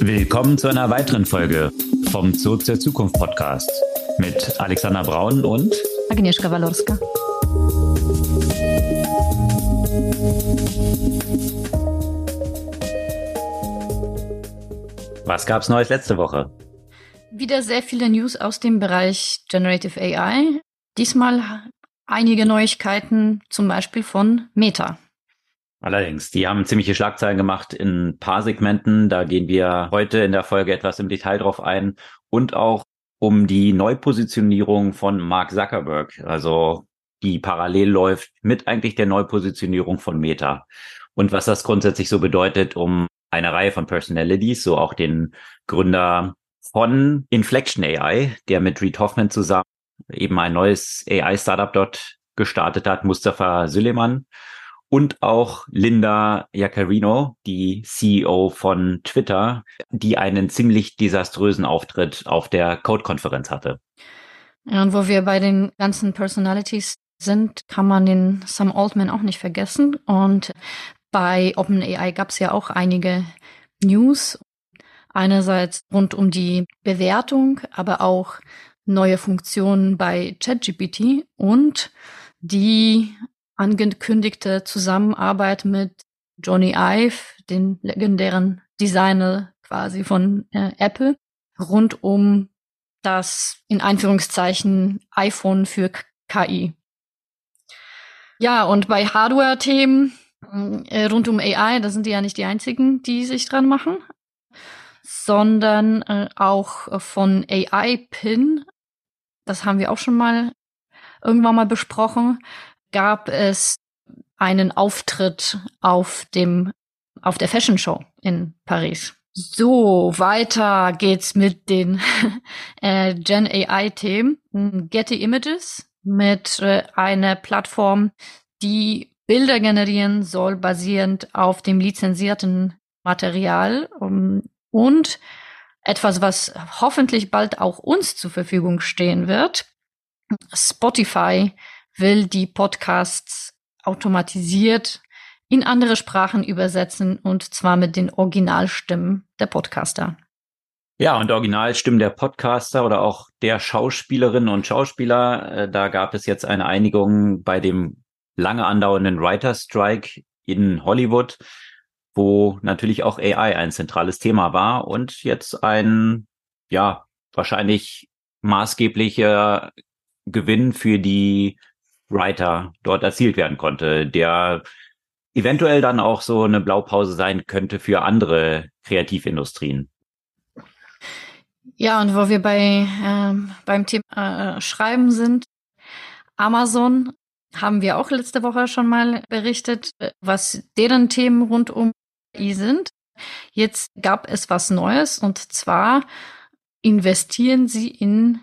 Willkommen zu einer weiteren Folge vom Zurück zur Zukunft Podcast mit Alexander Braun und Agnieszka Walorska. Was gab's Neues letzte Woche? Wieder sehr viele News aus dem Bereich Generative AI. Diesmal einige Neuigkeiten, zum Beispiel von Meta. Allerdings, die haben ziemliche Schlagzeilen gemacht in ein paar Segmenten. Da gehen wir heute in der Folge etwas im Detail drauf ein und auch um die Neupositionierung von Mark Zuckerberg, also die parallel läuft mit eigentlich der Neupositionierung von Meta und was das grundsätzlich so bedeutet, um eine Reihe von Personalities, so auch den Gründer von Inflection AI, der mit Reed Hoffman zusammen eben ein neues AI-Startup dort gestartet hat, Mustafa Süleyman und auch Linda Jaccarino, die CEO von Twitter, die einen ziemlich desaströsen Auftritt auf der Code-Konferenz hatte. Ja, und wo wir bei den ganzen Personalities sind, kann man den Sam Altman auch nicht vergessen. Und bei OpenAI gab es ja auch einige News. Einerseits rund um die Bewertung, aber auch neue Funktionen bei ChatGPT und die angekündigte Zusammenarbeit mit Johnny Ive, den legendären Designer quasi von äh, Apple, rund um das in Einführungszeichen iPhone für KI. Ja, und bei Hardware-Themen äh, rund um AI, da sind die ja nicht die einzigen, die sich dran machen, sondern äh, auch von AI-Pin, das haben wir auch schon mal irgendwann mal besprochen, gab es einen Auftritt auf dem auf der Fashion Show in Paris. So, weiter geht's mit den äh, Gen AI Themen. Getty Images mit äh, einer Plattform, die Bilder generieren soll, basierend auf dem lizenzierten Material um, und etwas, was hoffentlich bald auch uns zur Verfügung stehen wird. Spotify will die Podcasts automatisiert in andere Sprachen übersetzen und zwar mit den Originalstimmen der Podcaster. Ja, und Originalstimmen der Podcaster oder auch der Schauspielerinnen und Schauspieler, äh, da gab es jetzt eine Einigung bei dem lange andauernden Writer Strike in Hollywood, wo natürlich auch AI ein zentrales Thema war und jetzt ein, ja, wahrscheinlich maßgeblicher Gewinn für die Writer dort erzielt werden konnte, der eventuell dann auch so eine Blaupause sein könnte für andere Kreativindustrien. Ja, und wo wir bei ähm, beim Thema äh, Schreiben sind, Amazon haben wir auch letzte Woche schon mal berichtet, was deren Themen rund um KI sind. Jetzt gab es was Neues und zwar investieren sie in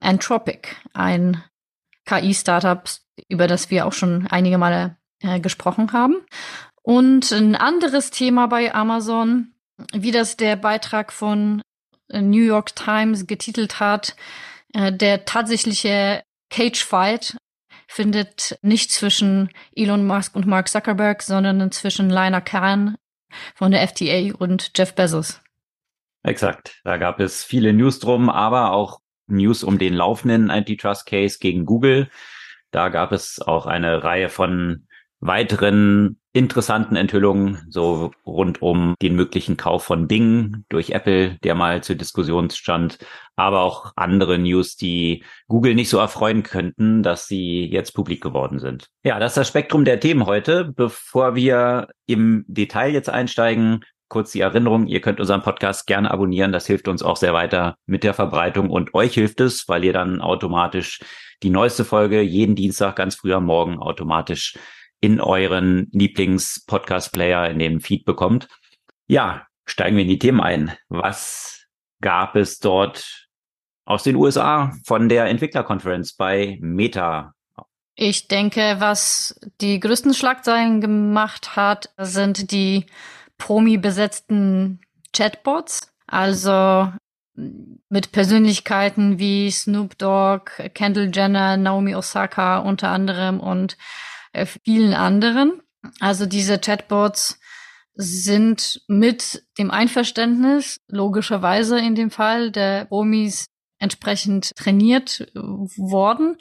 Anthropic, ein KI-Startup, über das wir auch schon einige Male äh, gesprochen haben. Und ein anderes Thema bei Amazon, wie das der Beitrag von äh, New York Times getitelt hat, äh, der tatsächliche Cage Fight findet nicht zwischen Elon Musk und Mark Zuckerberg, sondern zwischen Liner Khan von der FTA und Jeff Bezos. Exakt. Da gab es viele News drum, aber auch News um den laufenden Antitrust Case gegen Google. Da gab es auch eine Reihe von weiteren interessanten Enthüllungen, so rund um den möglichen Kauf von Bing durch Apple, der mal zur Diskussion stand, aber auch andere News, die Google nicht so erfreuen könnten, dass sie jetzt publik geworden sind. Ja, das ist das Spektrum der Themen heute. Bevor wir im Detail jetzt einsteigen, kurz die Erinnerung, ihr könnt unseren Podcast gerne abonnieren. Das hilft uns auch sehr weiter mit der Verbreitung und euch hilft es, weil ihr dann automatisch die neueste Folge jeden Dienstag ganz früh am Morgen automatisch in euren Lieblings-Podcast-Player in den Feed bekommt. Ja, steigen wir in die Themen ein. Was gab es dort aus den USA von der Entwicklerkonferenz bei Meta? Ich denke, was die größten Schlagzeilen gemacht hat, sind die Promi-besetzten Chatbots, also mit Persönlichkeiten wie Snoop Dogg, Kendall Jenner, Naomi Osaka unter anderem und äh, vielen anderen. Also diese Chatbots sind mit dem Einverständnis, logischerweise in dem Fall, der Promis entsprechend trainiert äh, worden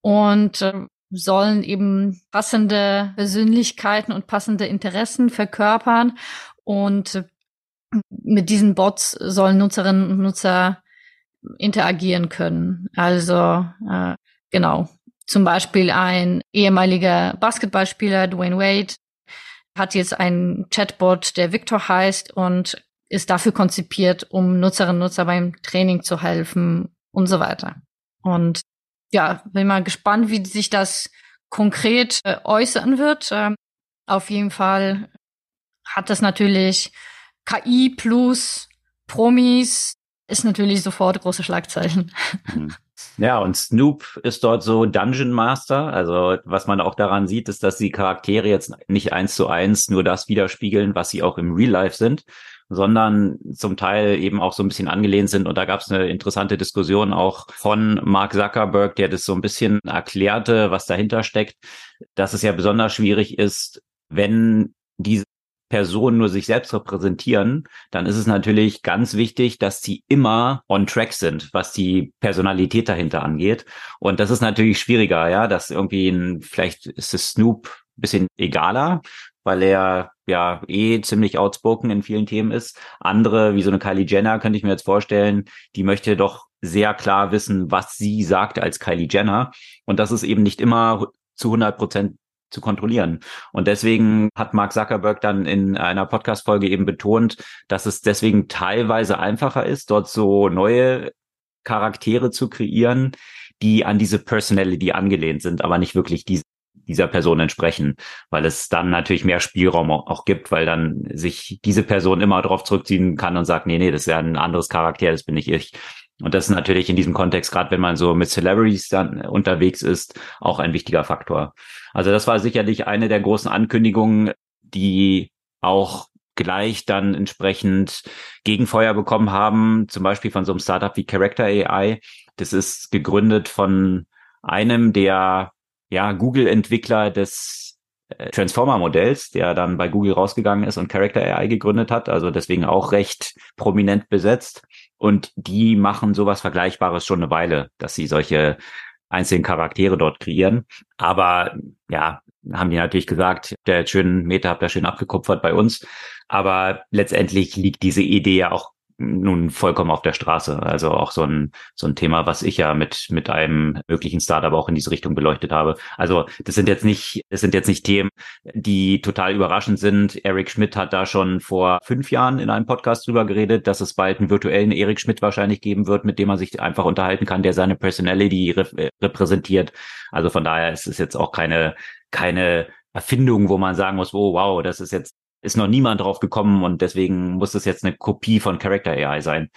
und äh, sollen eben passende Persönlichkeiten und passende Interessen verkörpern und mit diesen Bots sollen Nutzerinnen und Nutzer interagieren können. Also äh, genau, zum Beispiel ein ehemaliger Basketballspieler, Dwayne Wade, hat jetzt einen Chatbot, der Victor heißt und ist dafür konzipiert, um Nutzerinnen und Nutzer beim Training zu helfen und so weiter. Und ja, bin mal gespannt, wie sich das konkret äh, äußern wird. Ähm, auf jeden Fall hat das natürlich KI plus Promis ist natürlich sofort große Schlagzeichen. Mhm. Ja, und Snoop ist dort so Dungeon Master. Also was man auch daran sieht, ist, dass die Charaktere jetzt nicht eins zu eins nur das widerspiegeln, was sie auch im Real Life sind, sondern zum Teil eben auch so ein bisschen angelehnt sind. Und da gab es eine interessante Diskussion auch von Mark Zuckerberg, der das so ein bisschen erklärte, was dahinter steckt, dass es ja besonders schwierig ist, wenn diese Personen nur sich selbst repräsentieren, dann ist es natürlich ganz wichtig, dass sie immer on track sind, was die Personalität dahinter angeht. Und das ist natürlich schwieriger, ja, dass irgendwie ein, vielleicht ist es Snoop ein bisschen egaler, weil er ja eh ziemlich outspoken in vielen Themen ist. Andere, wie so eine Kylie Jenner, könnte ich mir jetzt vorstellen, die möchte doch sehr klar wissen, was sie sagt als Kylie Jenner. Und das ist eben nicht immer zu 100 Prozent zu kontrollieren. Und deswegen hat Mark Zuckerberg dann in einer Podcast-Folge eben betont, dass es deswegen teilweise einfacher ist, dort so neue Charaktere zu kreieren, die an diese Personality angelehnt sind, aber nicht wirklich diese dieser Person entsprechen, weil es dann natürlich mehr Spielraum auch gibt, weil dann sich diese Person immer darauf zurückziehen kann und sagt, nee, nee, das ist ja ein anderes Charakter, das bin nicht ich. Und das ist natürlich in diesem Kontext, gerade wenn man so mit Celebrities dann unterwegs ist, auch ein wichtiger Faktor. Also das war sicherlich eine der großen Ankündigungen, die auch gleich dann entsprechend Gegenfeuer bekommen haben, zum Beispiel von so einem Startup wie Character AI. Das ist gegründet von einem der ja, Google-Entwickler des äh, Transformer-Modells, der dann bei Google rausgegangen ist und Character AI gegründet hat, also deswegen auch recht prominent besetzt. Und die machen sowas Vergleichbares schon eine Weile, dass sie solche einzelnen Charaktere dort kreieren. Aber ja, haben die natürlich gesagt, der schönen Meta habt ihr schön abgekupfert bei uns. Aber letztendlich liegt diese Idee ja auch nun vollkommen auf der Straße. Also auch so ein, so ein Thema, was ich ja mit, mit einem möglichen Startup auch in diese Richtung beleuchtet habe. Also das sind jetzt nicht, das sind jetzt nicht Themen, die total überraschend sind. Eric Schmidt hat da schon vor fünf Jahren in einem Podcast drüber geredet, dass es bald einen virtuellen Eric Schmidt wahrscheinlich geben wird, mit dem man sich einfach unterhalten kann, der seine Personality rep repräsentiert. Also von daher ist es jetzt auch keine, keine Erfindung, wo man sagen muss, oh wow, das ist jetzt ist noch niemand drauf gekommen und deswegen muss es jetzt eine Kopie von Character AI sein.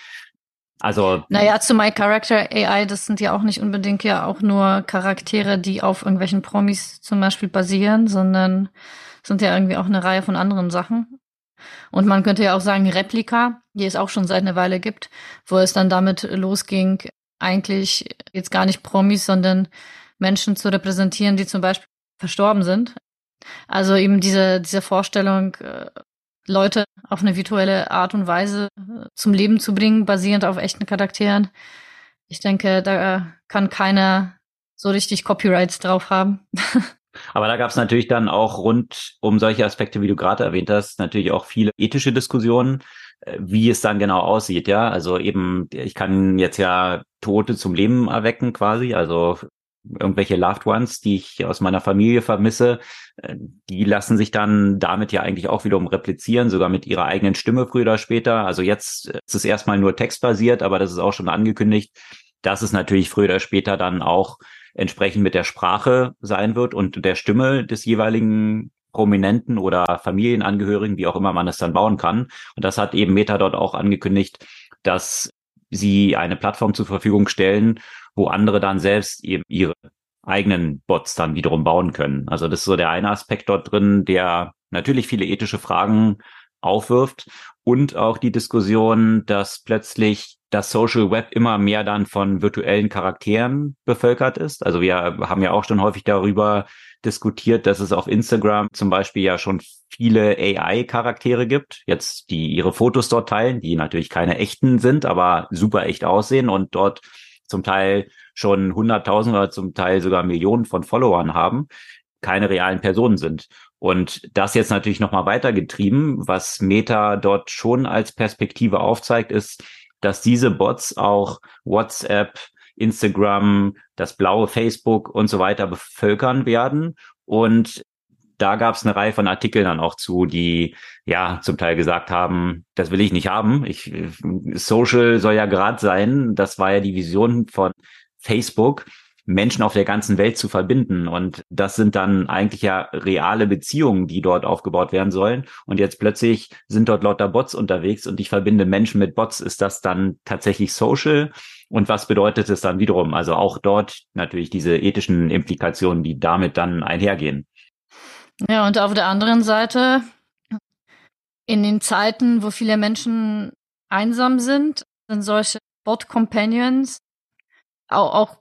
Also. Naja, zu My Character AI, das sind ja auch nicht unbedingt ja auch nur Charaktere, die auf irgendwelchen Promis zum Beispiel basieren, sondern sind ja irgendwie auch eine Reihe von anderen Sachen. Und man könnte ja auch sagen, Replika, die es auch schon seit einer Weile gibt, wo es dann damit losging, eigentlich jetzt gar nicht Promis, sondern Menschen zu repräsentieren, die zum Beispiel verstorben sind. Also eben diese, diese Vorstellung, äh, Leute auf eine virtuelle Art und Weise äh, zum Leben zu bringen, basierend auf echten Charakteren. Ich denke, da kann keiner so richtig Copyrights drauf haben. Aber da gab es natürlich dann auch rund um solche Aspekte, wie du gerade erwähnt hast, natürlich auch viele ethische Diskussionen, äh, wie es dann genau aussieht. Ja, also eben, ich kann jetzt ja Tote zum Leben erwecken quasi, also irgendwelche Loved Ones, die ich aus meiner Familie vermisse, äh, die lassen sich dann damit ja eigentlich auch wiederum replizieren, sogar mit ihrer eigenen Stimme früher oder später. Also jetzt ist es erstmal nur textbasiert, aber das ist auch schon angekündigt, dass es natürlich früher oder später dann auch entsprechend mit der Sprache sein wird und der Stimme des jeweiligen Prominenten oder Familienangehörigen, wie auch immer man es dann bauen kann. Und das hat eben Meta dort auch angekündigt, dass sie eine Plattform zur Verfügung stellen, wo andere dann selbst eben ihre eigenen Bots dann wiederum bauen können. Also das ist so der eine Aspekt dort drin, der natürlich viele ethische Fragen aufwirft und auch die Diskussion, dass plötzlich das Social Web immer mehr dann von virtuellen Charakteren bevölkert ist. Also wir haben ja auch schon häufig darüber diskutiert, dass es auf Instagram zum Beispiel ja schon viele AI-Charaktere gibt, jetzt die ihre Fotos dort teilen, die natürlich keine echten sind, aber super echt aussehen und dort zum Teil schon hunderttausend oder zum Teil sogar Millionen von Followern haben, keine realen Personen sind. Und das jetzt natürlich nochmal weitergetrieben, was Meta dort schon als Perspektive aufzeigt, ist, dass diese Bots auch WhatsApp, Instagram, das blaue Facebook und so weiter bevölkern werden. Und da gab es eine Reihe von Artikeln dann auch zu, die ja zum Teil gesagt haben, das will ich nicht haben. Ich, Social soll ja gerade sein. Das war ja die Vision von Facebook. Menschen auf der ganzen Welt zu verbinden. Und das sind dann eigentlich ja reale Beziehungen, die dort aufgebaut werden sollen. Und jetzt plötzlich sind dort lauter Bots unterwegs und ich verbinde Menschen mit Bots. Ist das dann tatsächlich social? Und was bedeutet es dann wiederum? Also auch dort natürlich diese ethischen Implikationen, die damit dann einhergehen. Ja, und auf der anderen Seite, in den Zeiten, wo viele Menschen einsam sind, sind solche Bot-Companions auch, auch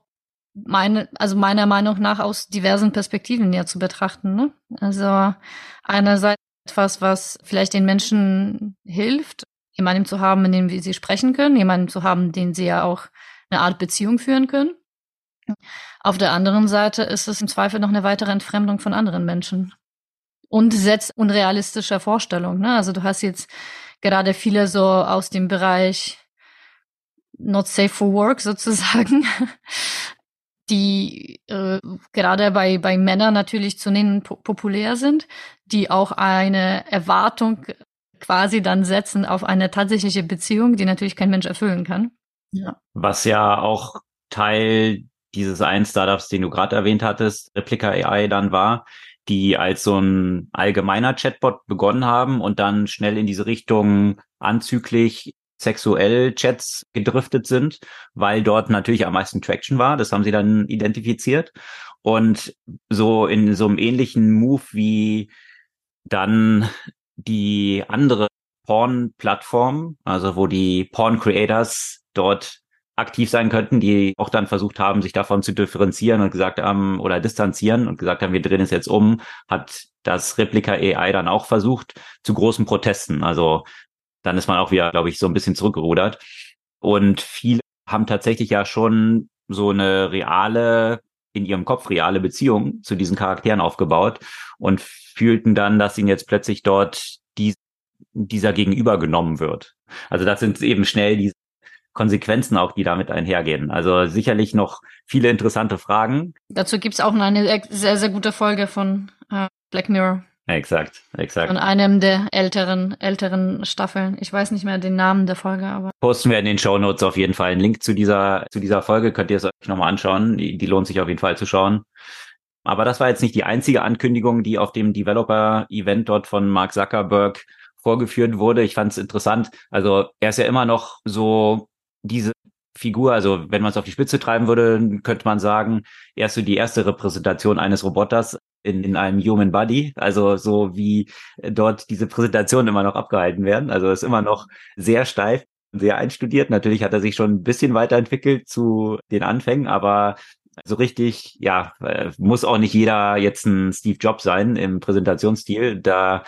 meine, also meiner Meinung nach aus diversen Perspektiven ja zu betrachten. Ne? Also einerseits etwas, was vielleicht den Menschen hilft, jemanden zu haben, in dem sie sprechen können, jemanden zu haben, den sie ja auch eine Art Beziehung führen können. Auf der anderen Seite ist es im Zweifel noch eine weitere Entfremdung von anderen Menschen und setzt unrealistische Vorstellungen. Ne? Also du hast jetzt gerade viele so aus dem Bereich not safe for work sozusagen, die äh, gerade bei, bei Männern natürlich zunehmend po populär sind, die auch eine Erwartung quasi dann setzen auf eine tatsächliche Beziehung, die natürlich kein Mensch erfüllen kann. Ja. Was ja auch Teil dieses einen Startups, den du gerade erwähnt hattest, Replica AI dann war, die als so ein allgemeiner Chatbot begonnen haben und dann schnell in diese Richtung anzüglich sexuell Chats gedriftet sind, weil dort natürlich am meisten Traction war. Das haben sie dann identifiziert. Und so in so einem ähnlichen Move wie dann die andere Porn-Plattform, also wo die Porn-Creators dort aktiv sein könnten, die auch dann versucht haben, sich davon zu differenzieren und gesagt haben oder distanzieren und gesagt haben, wir drehen es jetzt um, hat das Replika AI dann auch versucht zu großen Protesten. Also dann ist man auch wieder, glaube ich, so ein bisschen zurückgerudert. Und viele haben tatsächlich ja schon so eine reale, in ihrem Kopf reale Beziehung zu diesen Charakteren aufgebaut und fühlten dann, dass ihnen jetzt plötzlich dort die, dieser gegenüber genommen wird. Also das sind eben schnell diese Konsequenzen auch, die damit einhergehen. Also sicherlich noch viele interessante Fragen. Dazu gibt's auch eine sehr, sehr gute Folge von äh, Black Mirror. Exakt, exakt. Von einem der älteren, älteren Staffeln. Ich weiß nicht mehr den Namen der Folge, aber. Posten wir in den Show Notes auf jeden Fall einen Link zu dieser, zu dieser Folge. Könnt ihr es euch nochmal anschauen. Die, die lohnt sich auf jeden Fall zu schauen. Aber das war jetzt nicht die einzige Ankündigung, die auf dem Developer-Event dort von Mark Zuckerberg vorgeführt wurde. Ich fand es interessant. Also er ist ja immer noch so diese Figur, also wenn man es auf die Spitze treiben würde, könnte man sagen, er ist so die erste Repräsentation eines Roboters in, in einem Human Body, also so wie dort diese Präsentationen immer noch abgehalten werden. Also ist immer noch sehr steif, sehr einstudiert. Natürlich hat er sich schon ein bisschen weiterentwickelt zu den Anfängen, aber so richtig, ja, äh, muss auch nicht jeder jetzt ein Steve Jobs sein im Präsentationsstil. Da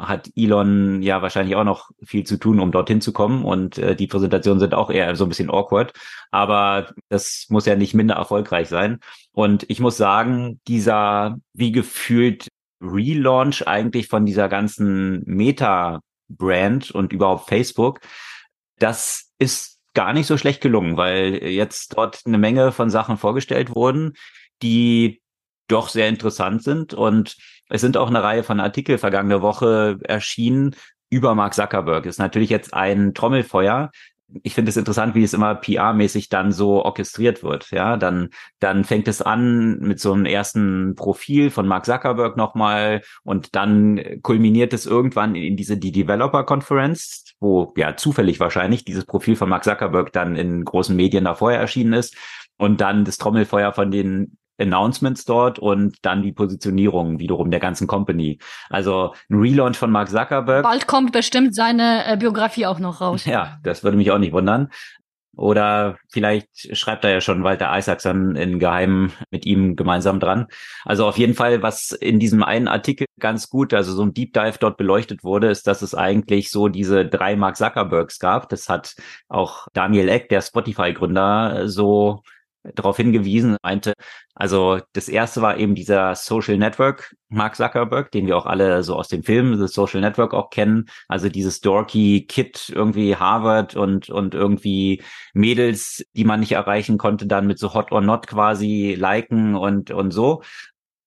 hat Elon ja wahrscheinlich auch noch viel zu tun, um dorthin zu kommen. Und äh, die Präsentationen sind auch eher so ein bisschen awkward. Aber das muss ja nicht minder erfolgreich sein. Und ich muss sagen, dieser wie gefühlt Relaunch eigentlich von dieser ganzen Meta-Brand und überhaupt Facebook, das ist gar nicht so schlecht gelungen, weil jetzt dort eine Menge von Sachen vorgestellt wurden, die doch sehr interessant sind. Und es sind auch eine Reihe von Artikel vergangene Woche erschienen über Mark Zuckerberg. Ist natürlich jetzt ein Trommelfeuer. Ich finde es interessant, wie es immer PR-mäßig dann so orchestriert wird. Ja, dann, dann fängt es an mit so einem ersten Profil von Mark Zuckerberg nochmal und dann kulminiert es irgendwann in diese, die Developer Conference, wo ja zufällig wahrscheinlich dieses Profil von Mark Zuckerberg dann in großen Medien da vorher erschienen ist und dann das Trommelfeuer von den Announcements dort und dann die Positionierung wiederum der ganzen Company. Also ein Relaunch von Mark Zuckerberg. Bald kommt bestimmt seine äh, Biografie auch noch raus. Ja, das würde mich auch nicht wundern. Oder vielleicht schreibt er ja schon Walter Isaacson in Geheim mit ihm gemeinsam dran. Also auf jeden Fall, was in diesem einen Artikel ganz gut, also so ein Deep Dive dort beleuchtet wurde, ist, dass es eigentlich so diese drei Mark Zuckerbergs gab. Das hat auch Daniel Eck, der Spotify-Gründer, so darauf hingewiesen, meinte, also das erste war eben dieser Social Network, Mark Zuckerberg, den wir auch alle so aus dem Film The Social Network auch kennen. Also dieses dorky Kid, irgendwie Harvard und, und irgendwie Mädels, die man nicht erreichen konnte, dann mit so Hot or Not quasi liken und, und so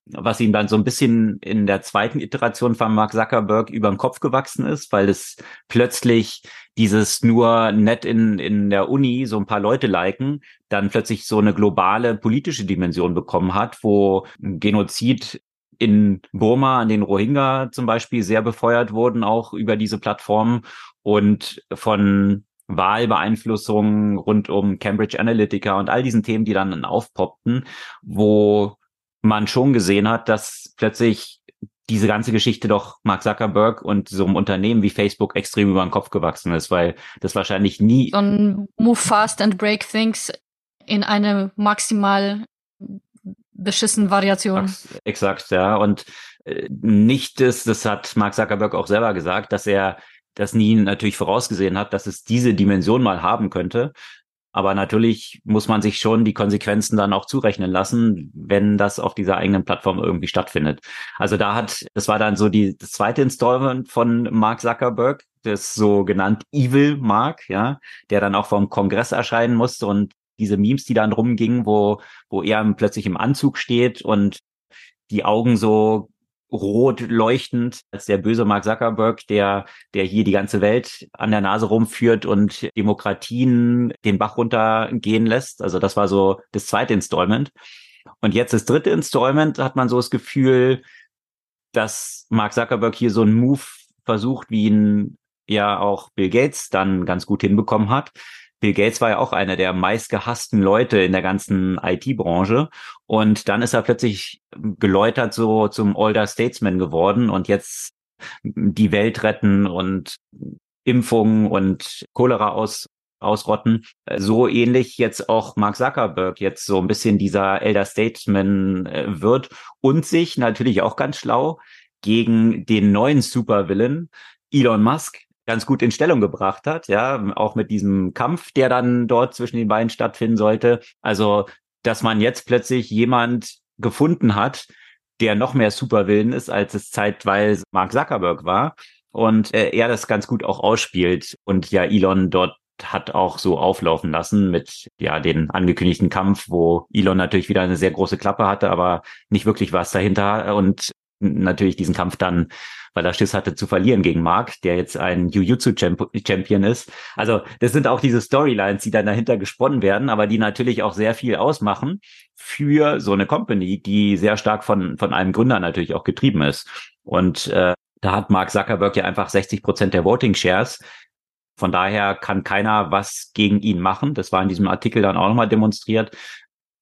was ihm dann so ein bisschen in der zweiten Iteration von Mark Zuckerberg über den Kopf gewachsen ist, weil es plötzlich dieses nur nett in, in der Uni so ein paar Leute liken, dann plötzlich so eine globale politische Dimension bekommen hat, wo Genozid in Burma an den Rohingya zum Beispiel sehr befeuert wurden, auch über diese Plattformen und von Wahlbeeinflussung rund um Cambridge Analytica und all diesen Themen, die dann aufpoppten, wo man schon gesehen hat, dass plötzlich diese ganze Geschichte doch Mark Zuckerberg und so einem Unternehmen wie Facebook extrem über den Kopf gewachsen ist, weil das wahrscheinlich nie. So ein Move fast and break things in eine maximal beschissen Variation. Exakt, ja. Und äh, nicht das, das hat Mark Zuckerberg auch selber gesagt, dass er das nie natürlich vorausgesehen hat, dass es diese Dimension mal haben könnte. Aber natürlich muss man sich schon die Konsequenzen dann auch zurechnen lassen, wenn das auf dieser eigenen Plattform irgendwie stattfindet. Also da hat, das war dann so die, das zweite Installment von Mark Zuckerberg, das so genannt Evil Mark, ja, der dann auch vom Kongress erscheinen musste und diese Memes, die dann rumgingen, wo, wo er plötzlich im Anzug steht und die Augen so rot leuchtend als der böse Mark Zuckerberg, der, der hier die ganze Welt an der Nase rumführt und Demokratien den Bach runtergehen lässt. Also das war so das zweite Installment. Und jetzt das dritte Installment hat man so das Gefühl, dass Mark Zuckerberg hier so einen Move versucht, wie ihn ja auch Bill Gates dann ganz gut hinbekommen hat, Bill Gates war ja auch einer der meistgehassten Leute in der ganzen IT-Branche. Und dann ist er plötzlich geläutert so zum Older Statesman geworden und jetzt die Welt retten und Impfungen und Cholera aus, ausrotten. So ähnlich jetzt auch Mark Zuckerberg jetzt so ein bisschen dieser Elder Statesman äh, wird und sich natürlich auch ganz schlau gegen den neuen Supervillain Elon Musk ganz gut in Stellung gebracht hat, ja, auch mit diesem Kampf, der dann dort zwischen den beiden stattfinden sollte. Also, dass man jetzt plötzlich jemand gefunden hat, der noch mehr Superwillen ist, als es zeitweise Mark Zuckerberg war und äh, er das ganz gut auch ausspielt und ja Elon dort hat auch so auflaufen lassen mit ja den angekündigten Kampf, wo Elon natürlich wieder eine sehr große Klappe hatte, aber nicht wirklich was dahinter und natürlich diesen Kampf dann weil er Schiss hatte zu verlieren gegen Mark, der jetzt ein Jiu-Jitsu-Champion ist. Also das sind auch diese Storylines, die dann dahinter gesponnen werden, aber die natürlich auch sehr viel ausmachen für so eine Company, die sehr stark von, von einem Gründer natürlich auch getrieben ist. Und äh, da hat Mark Zuckerberg ja einfach 60 Prozent der Voting Shares. Von daher kann keiner was gegen ihn machen. Das war in diesem Artikel dann auch nochmal demonstriert.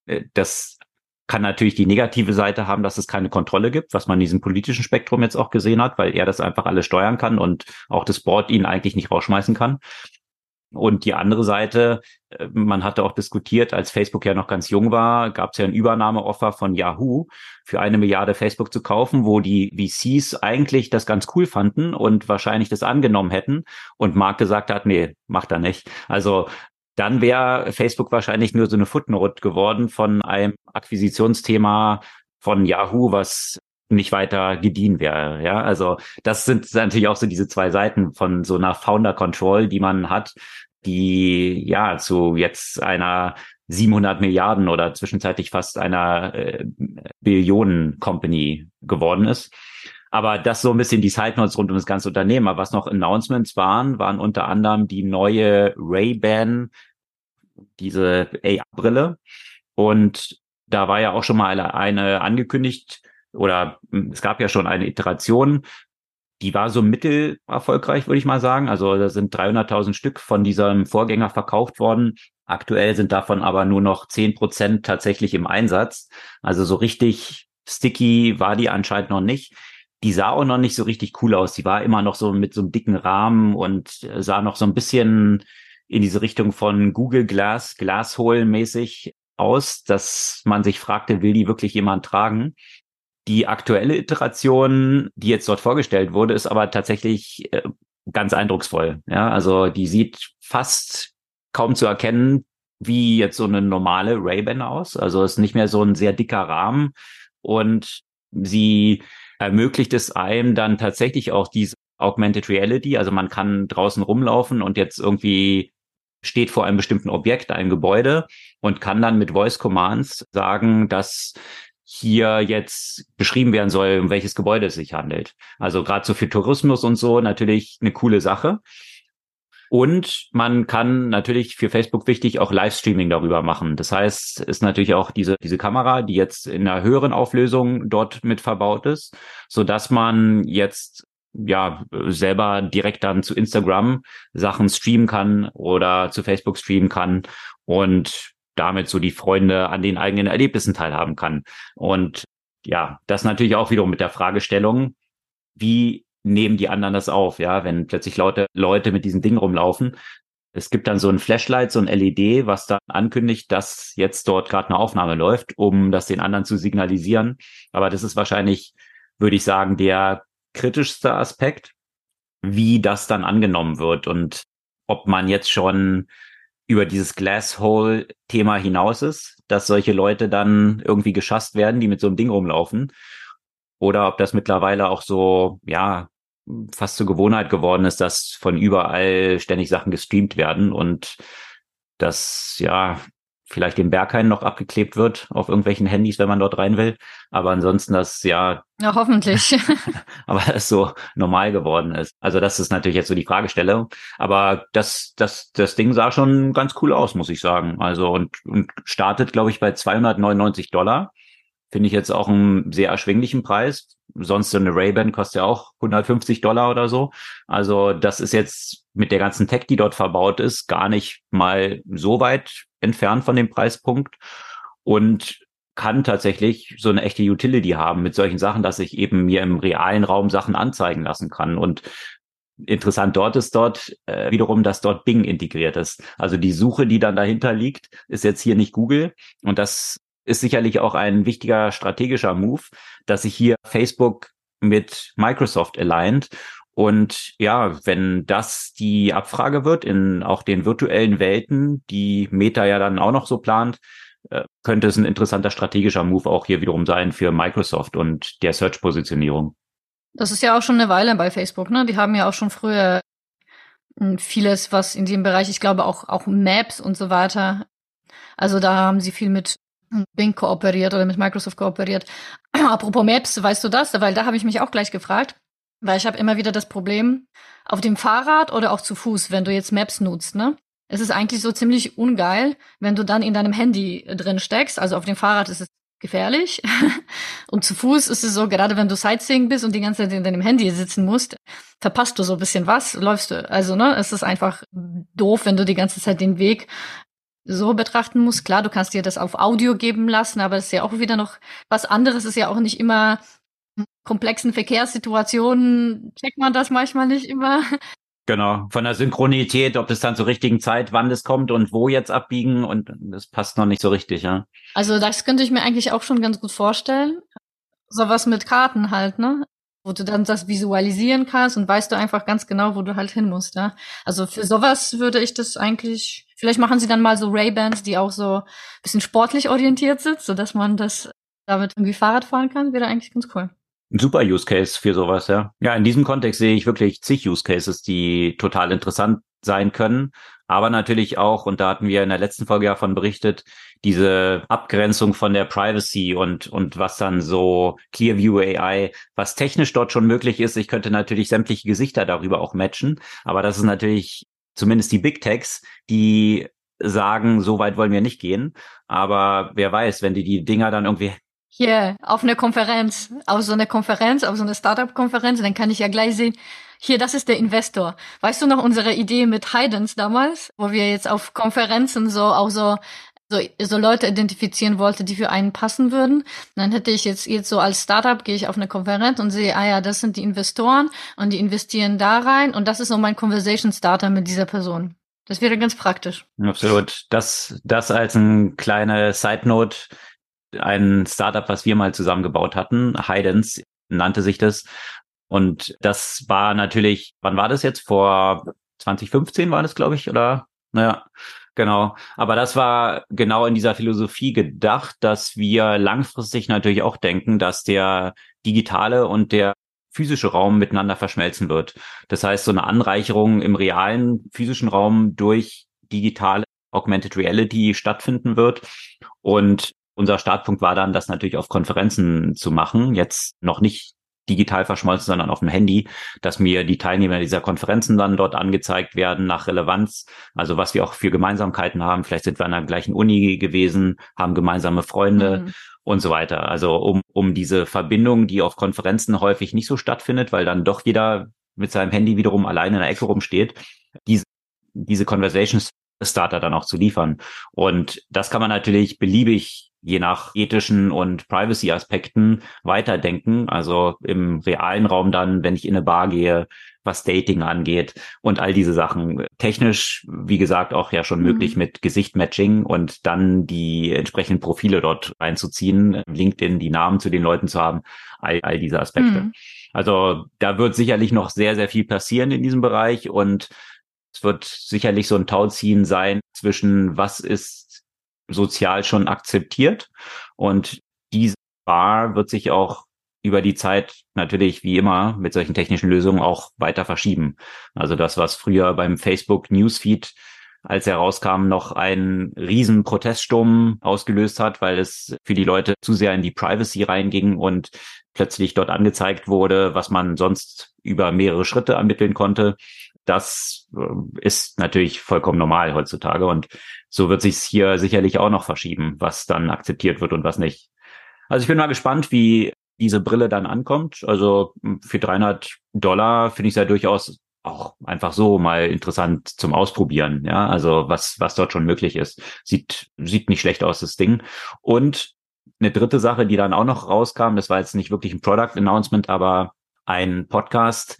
Äh, das kann natürlich die negative Seite haben, dass es keine Kontrolle gibt, was man in diesem politischen Spektrum jetzt auch gesehen hat, weil er das einfach alles steuern kann und auch das Board ihn eigentlich nicht rausschmeißen kann. Und die andere Seite, äh, man hatte auch diskutiert, als Facebook ja noch ganz jung war, gab es ja ein Übernahmeoffer von Yahoo für eine Milliarde Facebook zu kaufen, wo die VCs eigentlich das ganz cool fanden und wahrscheinlich das angenommen hätten und Mark gesagt hat, nee, macht er nicht. Also dann wäre Facebook wahrscheinlich nur so eine Footnote geworden von einem Akquisitionsthema von Yahoo, was nicht weiter gedient wäre. Ja, also das sind natürlich auch so diese zwei Seiten von so einer Founder Control, die man hat, die ja zu jetzt einer 700 Milliarden oder zwischenzeitlich fast einer äh, Billionen Company geworden ist. Aber das so ein bisschen die Side Notes rund um das ganze Unternehmen. Aber was noch Announcements waren, waren unter anderem die neue Ray-Ban, diese AR-Brille. Und da war ja auch schon mal eine angekündigt oder hm, es gab ja schon eine Iteration, die war so mittel erfolgreich, würde ich mal sagen. Also da sind 300.000 Stück von diesem Vorgänger verkauft worden. Aktuell sind davon aber nur noch 10 Prozent tatsächlich im Einsatz. Also so richtig sticky war die anscheinend noch nicht die sah auch noch nicht so richtig cool aus. Die war immer noch so mit so einem dicken Rahmen und sah noch so ein bisschen, in diese Richtung von Google Glass, Glashole mäßig aus, dass man sich fragte, will die wirklich jemand tragen? Die aktuelle Iteration, die jetzt dort vorgestellt wurde, ist aber tatsächlich äh, ganz eindrucksvoll. Ja, also die sieht fast kaum zu erkennen, wie jetzt so eine normale Ray-Ban aus. Also ist nicht mehr so ein sehr dicker Rahmen und sie ermöglicht es einem dann tatsächlich auch diese Augmented Reality. Also man kann draußen rumlaufen und jetzt irgendwie steht vor einem bestimmten Objekt, ein Gebäude und kann dann mit Voice Commands sagen, dass hier jetzt beschrieben werden soll, um welches Gebäude es sich handelt. Also gerade so für Tourismus und so natürlich eine coole Sache. Und man kann natürlich für Facebook wichtig auch Livestreaming darüber machen. Das heißt, ist natürlich auch diese, diese Kamera, die jetzt in einer höheren Auflösung dort mit verbaut ist, so dass man jetzt ja selber direkt dann zu Instagram Sachen streamen kann oder zu Facebook streamen kann und damit so die Freunde an den eigenen Erlebnissen teilhaben kann. Und ja, das natürlich auch wiederum mit der Fragestellung, wie nehmen die anderen das auf, ja, wenn plötzlich Leute, Leute mit diesem Ding rumlaufen. Es gibt dann so ein Flashlight, so ein LED, was dann ankündigt, dass jetzt dort gerade eine Aufnahme läuft, um das den anderen zu signalisieren. Aber das ist wahrscheinlich, würde ich sagen, der kritischste Aspekt, wie das dann angenommen wird und ob man jetzt schon über dieses Glasshole-Thema hinaus ist, dass solche Leute dann irgendwie geschasst werden, die mit so einem Ding rumlaufen oder ob das mittlerweile auch so, ja, fast zur Gewohnheit geworden ist, dass von überall ständig Sachen gestreamt werden und dass, ja, vielleicht den Berghain noch abgeklebt wird auf irgendwelchen Handys, wenn man dort rein will. Aber ansonsten das ja. Ja, hoffentlich. aber das so normal geworden ist. Also das ist natürlich jetzt so die Fragestellung. Aber das, das, das Ding sah schon ganz cool aus, muss ich sagen. Also und, und startet, glaube ich, bei 299 Dollar. Finde ich jetzt auch einen sehr erschwinglichen Preis. Sonst so eine Ray-Ban kostet ja auch 150 Dollar oder so. Also das ist jetzt mit der ganzen Tech, die dort verbaut ist, gar nicht mal so weit entfernt von dem Preispunkt und kann tatsächlich so eine echte Utility haben mit solchen Sachen, dass ich eben mir im realen Raum Sachen anzeigen lassen kann. Und interessant dort ist dort äh, wiederum, dass dort Bing integriert ist. Also die Suche, die dann dahinter liegt, ist jetzt hier nicht Google. Und das ist sicherlich auch ein wichtiger strategischer Move, dass sich hier Facebook mit Microsoft aligned. Und ja, wenn das die Abfrage wird in auch den virtuellen Welten, die Meta ja dann auch noch so plant, äh, könnte es ein interessanter strategischer Move auch hier wiederum sein für Microsoft und der Search-Positionierung. Das ist ja auch schon eine Weile bei Facebook, ne? Die haben ja auch schon früher hm, vieles, was in dem Bereich, ich glaube auch, auch Maps und so weiter. Also da haben sie viel mit Bing kooperiert oder mit Microsoft kooperiert. Apropos Maps, weißt du das? Weil da habe ich mich auch gleich gefragt, weil ich habe immer wieder das Problem, auf dem Fahrrad oder auch zu Fuß, wenn du jetzt Maps nutzt, ne? Es ist eigentlich so ziemlich ungeil, wenn du dann in deinem Handy drin steckst. Also auf dem Fahrrad ist es gefährlich. und zu Fuß ist es so, gerade wenn du Sightseeing bist und die ganze Zeit in deinem Handy sitzen musst, verpasst du so ein bisschen was, läufst du. Also, ne, es ist einfach doof, wenn du die ganze Zeit den Weg so betrachten musst. Klar, du kannst dir das auf Audio geben lassen, aber es ist ja auch wieder noch was anderes, ist ja auch nicht immer komplexen Verkehrssituationen checkt man das manchmal nicht immer. Genau, von der Synchronität, ob das dann zur richtigen Zeit, wann das kommt und wo jetzt abbiegen und das passt noch nicht so richtig, ja. Also das könnte ich mir eigentlich auch schon ganz gut vorstellen. Sowas mit Karten halt, ne? Wo du dann das visualisieren kannst und weißt du einfach ganz genau, wo du halt hin musst, ja. Also für sowas würde ich das eigentlich Vielleicht machen sie dann mal so Ray-Bans, die auch so bisschen sportlich orientiert sind, so man das damit irgendwie Fahrrad fahren kann. Wäre eigentlich ganz cool. Super Use Case für sowas, ja. Ja, in diesem Kontext sehe ich wirklich zig Use Cases, die total interessant sein können. Aber natürlich auch, und da hatten wir in der letzten Folge ja von berichtet, diese Abgrenzung von der Privacy und, und was dann so Clearview AI, was technisch dort schon möglich ist. Ich könnte natürlich sämtliche Gesichter darüber auch matchen. Aber das ist natürlich zumindest die Big Techs, die sagen, so weit wollen wir nicht gehen. Aber wer weiß, wenn die die Dinger dann irgendwie hier auf eine Konferenz, auf so eine Konferenz, auf so eine Startup-Konferenz, dann kann ich ja gleich sehen, hier, das ist der Investor. Weißt du noch unsere Idee mit Heidens damals, wo wir jetzt auf Konferenzen so auch so so, so Leute identifizieren wollte, die für einen passen würden. Und dann hätte ich jetzt, jetzt so als Startup gehe ich auf eine Konferenz und sehe, ah ja, das sind die Investoren und die investieren da rein und das ist so mein Conversation Starter mit dieser Person. Das wäre ganz praktisch. Absolut. Das, das als ein kleine Side Note. Ein Startup, was wir mal zusammengebaut hatten, Heidens nannte sich das. Und das war natürlich, wann war das jetzt? Vor 2015 war das, glaube ich, oder? Naja, genau. Aber das war genau in dieser Philosophie gedacht, dass wir langfristig natürlich auch denken, dass der digitale und der physische Raum miteinander verschmelzen wird. Das heißt, so eine Anreicherung im realen physischen Raum durch digitale Augmented Reality stattfinden wird. Und unser Startpunkt war dann, das natürlich auf Konferenzen zu machen. Jetzt noch nicht digital verschmolzen, sondern auf dem Handy, dass mir die Teilnehmer dieser Konferenzen dann dort angezeigt werden nach Relevanz. Also was wir auch für Gemeinsamkeiten haben. Vielleicht sind wir an der gleichen Uni gewesen, haben gemeinsame Freunde mhm. und so weiter. Also um, um diese Verbindung, die auf Konferenzen häufig nicht so stattfindet, weil dann doch jeder mit seinem Handy wiederum alleine in der Ecke rumsteht, diese, diese Conversations Starter dann auch zu liefern. Und das kann man natürlich beliebig je nach ethischen und Privacy-Aspekten weiterdenken. Also im realen Raum dann, wenn ich in eine Bar gehe, was Dating angeht und all diese Sachen. Technisch, wie gesagt, auch ja schon mhm. möglich mit Gesichtmatching und dann die entsprechenden Profile dort reinzuziehen, LinkedIn, die Namen zu den Leuten zu haben, all, all diese Aspekte. Mhm. Also da wird sicherlich noch sehr, sehr viel passieren in diesem Bereich und es wird sicherlich so ein Tauziehen sein zwischen was ist sozial schon akzeptiert und diese Bar wird sich auch über die Zeit natürlich wie immer mit solchen technischen Lösungen auch weiter verschieben. Also das, was früher beim Facebook Newsfeed als er rauskam, noch einen riesen Proteststurm ausgelöst hat, weil es für die Leute zu sehr in die Privacy reinging und plötzlich dort angezeigt wurde, was man sonst über mehrere Schritte ermitteln konnte. Das äh, ist natürlich vollkommen normal heutzutage und so wird sich hier sicherlich auch noch verschieben, was dann akzeptiert wird und was nicht. Also ich bin mal gespannt, wie diese Brille dann ankommt. Also hm, für 300 Dollar finde ich es ja durchaus auch einfach so mal interessant zum Ausprobieren. Ja, also was, was dort schon möglich ist. Sieht, sieht nicht schlecht aus, das Ding. Und eine dritte Sache, die dann auch noch rauskam, das war jetzt nicht wirklich ein Product Announcement, aber ein Podcast,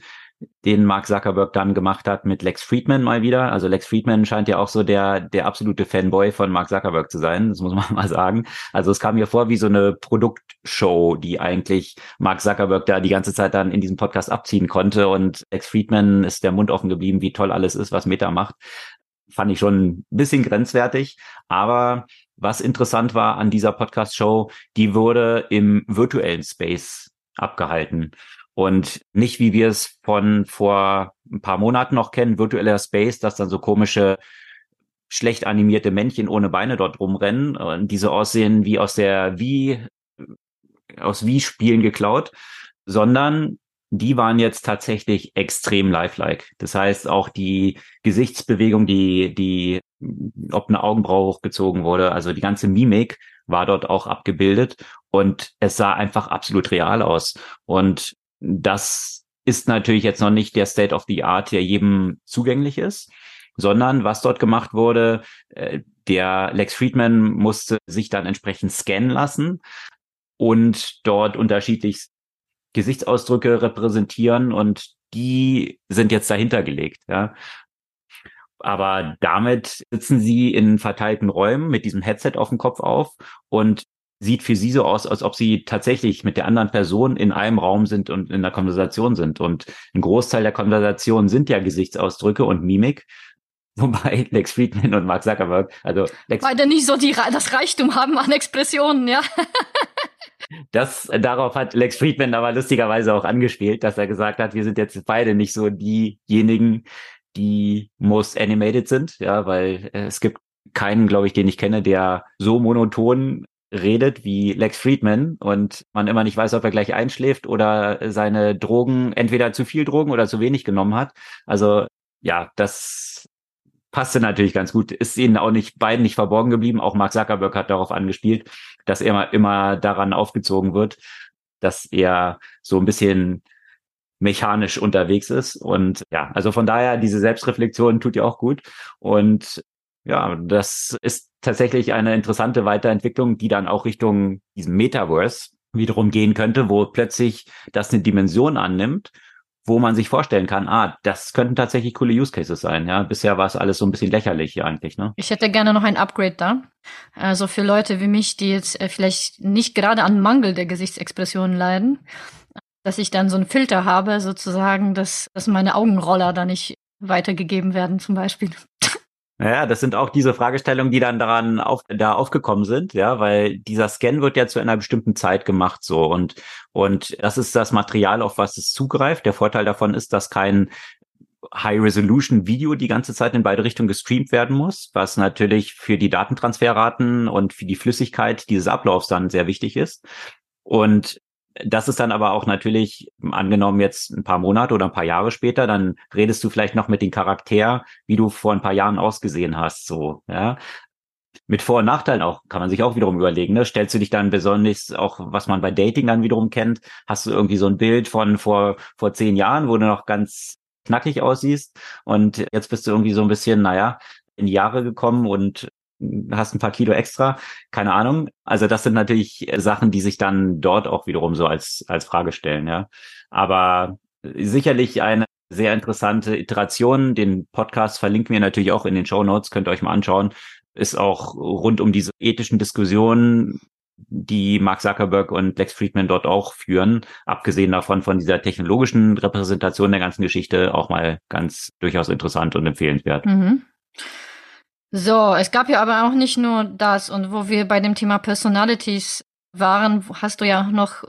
den Mark Zuckerberg dann gemacht hat mit Lex Friedman mal wieder. Also Lex Friedman scheint ja auch so der, der absolute Fanboy von Mark Zuckerberg zu sein. Das muss man mal sagen. Also es kam mir vor wie so eine Produktshow, die eigentlich Mark Zuckerberg da die ganze Zeit dann in diesem Podcast abziehen konnte. Und Lex Friedman ist der Mund offen geblieben, wie toll alles ist, was Meta macht. Fand ich schon ein bisschen grenzwertig. Aber was interessant war an dieser Podcast-Show, die wurde im virtuellen Space abgehalten und nicht wie wir es von vor ein paar Monaten noch kennen, virtueller Space, dass dann so komische schlecht animierte Männchen ohne Beine dort rumrennen und diese aussehen wie aus der wie aus wie Spielen geklaut, sondern die waren jetzt tatsächlich extrem lifelike. Das heißt, auch die Gesichtsbewegung, die, die, ob eine Augenbraue hochgezogen wurde, also die ganze Mimik war dort auch abgebildet und es sah einfach absolut real aus. Und das ist natürlich jetzt noch nicht der State of the Art, der jedem zugänglich ist, sondern was dort gemacht wurde, äh, der Lex Friedman musste sich dann entsprechend scannen lassen und dort unterschiedlich Gesichtsausdrücke repräsentieren und die sind jetzt dahinter gelegt, ja. Aber damit sitzen sie in verteilten Räumen mit diesem Headset auf dem Kopf auf und sieht für sie so aus, als ob sie tatsächlich mit der anderen Person in einem Raum sind und in der Konversation sind. Und ein Großteil der Konversation sind ja Gesichtsausdrücke und Mimik. Wobei Lex Friedman und Mark Zuckerberg, also Lex Beide nicht so die, das Reichtum haben an Expressionen, ja. Das, darauf hat Lex Friedman aber lustigerweise auch angespielt, dass er gesagt hat, wir sind jetzt beide nicht so diejenigen, die most animated sind, ja, weil äh, es gibt keinen, glaube ich, den ich kenne, der so monoton redet wie Lex Friedman und man immer nicht weiß, ob er gleich einschläft oder seine Drogen entweder zu viel Drogen oder zu wenig genommen hat. Also ja, das passte natürlich ganz gut. Ist ihnen auch nicht beiden nicht verborgen geblieben. Auch Mark Zuckerberg hat darauf angespielt, dass er immer, immer daran aufgezogen wird, dass er so ein bisschen mechanisch unterwegs ist. Und ja, also von daher, diese Selbstreflexion tut ja auch gut. Und ja, das ist tatsächlich eine interessante Weiterentwicklung, die dann auch Richtung diesem Metaverse wiederum gehen könnte, wo plötzlich das eine Dimension annimmt, wo man sich vorstellen kann, ah, das könnten tatsächlich coole Use Cases sein. Ja, bisher war es alles so ein bisschen lächerlich hier eigentlich. Ne? Ich hätte gerne noch ein Upgrade da. Also für Leute wie mich, die jetzt äh, vielleicht nicht gerade an Mangel der Gesichtsexpressionen leiden, dass ich dann so einen Filter habe, sozusagen, dass, dass meine Augenroller da nicht weitergegeben werden, zum Beispiel. Naja, das sind auch diese Fragestellungen, die dann daran auf, da aufgekommen sind, ja, weil dieser Scan wird ja zu einer bestimmten Zeit gemacht, so und und das ist das Material, auf was es zugreift. Der Vorteil davon ist, dass kein High-Resolution-Video die ganze Zeit in beide Richtungen gestreamt werden muss, was natürlich für die Datentransferraten und für die Flüssigkeit dieses Ablaufs dann sehr wichtig ist. Und das ist dann aber auch natürlich, angenommen jetzt ein paar Monate oder ein paar Jahre später, dann redest du vielleicht noch mit dem Charakter, wie du vor ein paar Jahren ausgesehen hast, so, ja. Mit Vor- und Nachteilen auch, kann man sich auch wiederum überlegen, ne? Stellst du dich dann besonders auch, was man bei Dating dann wiederum kennt, hast du irgendwie so ein Bild von vor, vor zehn Jahren, wo du noch ganz knackig aussiehst und jetzt bist du irgendwie so ein bisschen, naja, in die Jahre gekommen und hast ein paar Kilo extra, keine Ahnung. Also das sind natürlich Sachen, die sich dann dort auch wiederum so als, als Frage stellen, ja. Aber sicherlich eine sehr interessante Iteration. Den Podcast verlinken wir natürlich auch in den Show Notes, könnt ihr euch mal anschauen. Ist auch rund um diese ethischen Diskussionen, die Mark Zuckerberg und Lex Friedman dort auch führen, abgesehen davon von dieser technologischen Repräsentation der ganzen Geschichte, auch mal ganz durchaus interessant und empfehlenswert. Mhm. So, es gab ja aber auch nicht nur das. Und wo wir bei dem Thema Personalities waren, hast du ja noch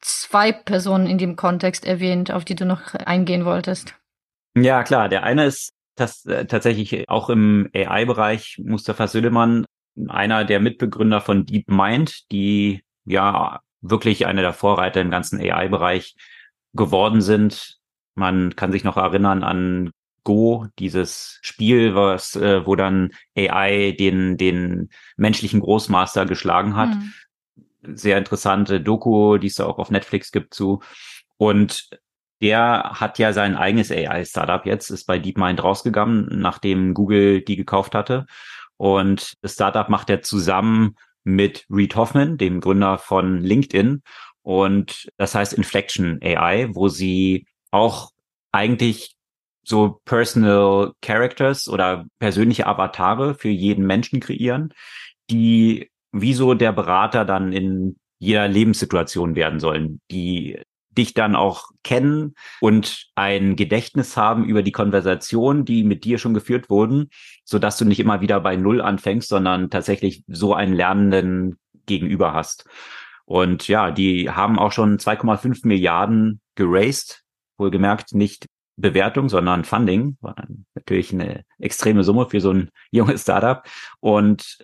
zwei Personen in dem Kontext erwähnt, auf die du noch eingehen wolltest. Ja, klar. Der eine ist das äh, tatsächlich auch im AI-Bereich Mustafa Süleyman, einer der Mitbegründer von DeepMind, die ja wirklich einer der Vorreiter im ganzen AI-Bereich geworden sind. Man kann sich noch erinnern an Go, dieses Spiel, was, äh, wo dann AI den, den menschlichen Großmaster geschlagen hat. Mhm. Sehr interessante Doku, die es da auch auf Netflix gibt zu. Und der hat ja sein eigenes AI-Startup jetzt, ist bei DeepMind rausgegangen, nachdem Google die gekauft hatte. Und das Startup macht er zusammen mit Reed Hoffman, dem Gründer von LinkedIn. Und das heißt Inflection AI, wo sie auch eigentlich so Personal Characters oder persönliche Avatare für jeden Menschen kreieren, die wie so der Berater dann in jeder Lebenssituation werden sollen, die dich dann auch kennen und ein Gedächtnis haben über die Konversation, die mit dir schon geführt wurden, so dass du nicht immer wieder bei Null anfängst, sondern tatsächlich so einen Lernenden gegenüber hast. Und ja, die haben auch schon 2,5 Milliarden geraced, wohlgemerkt nicht Bewertung, sondern Funding. War natürlich eine extreme Summe für so ein junges Startup und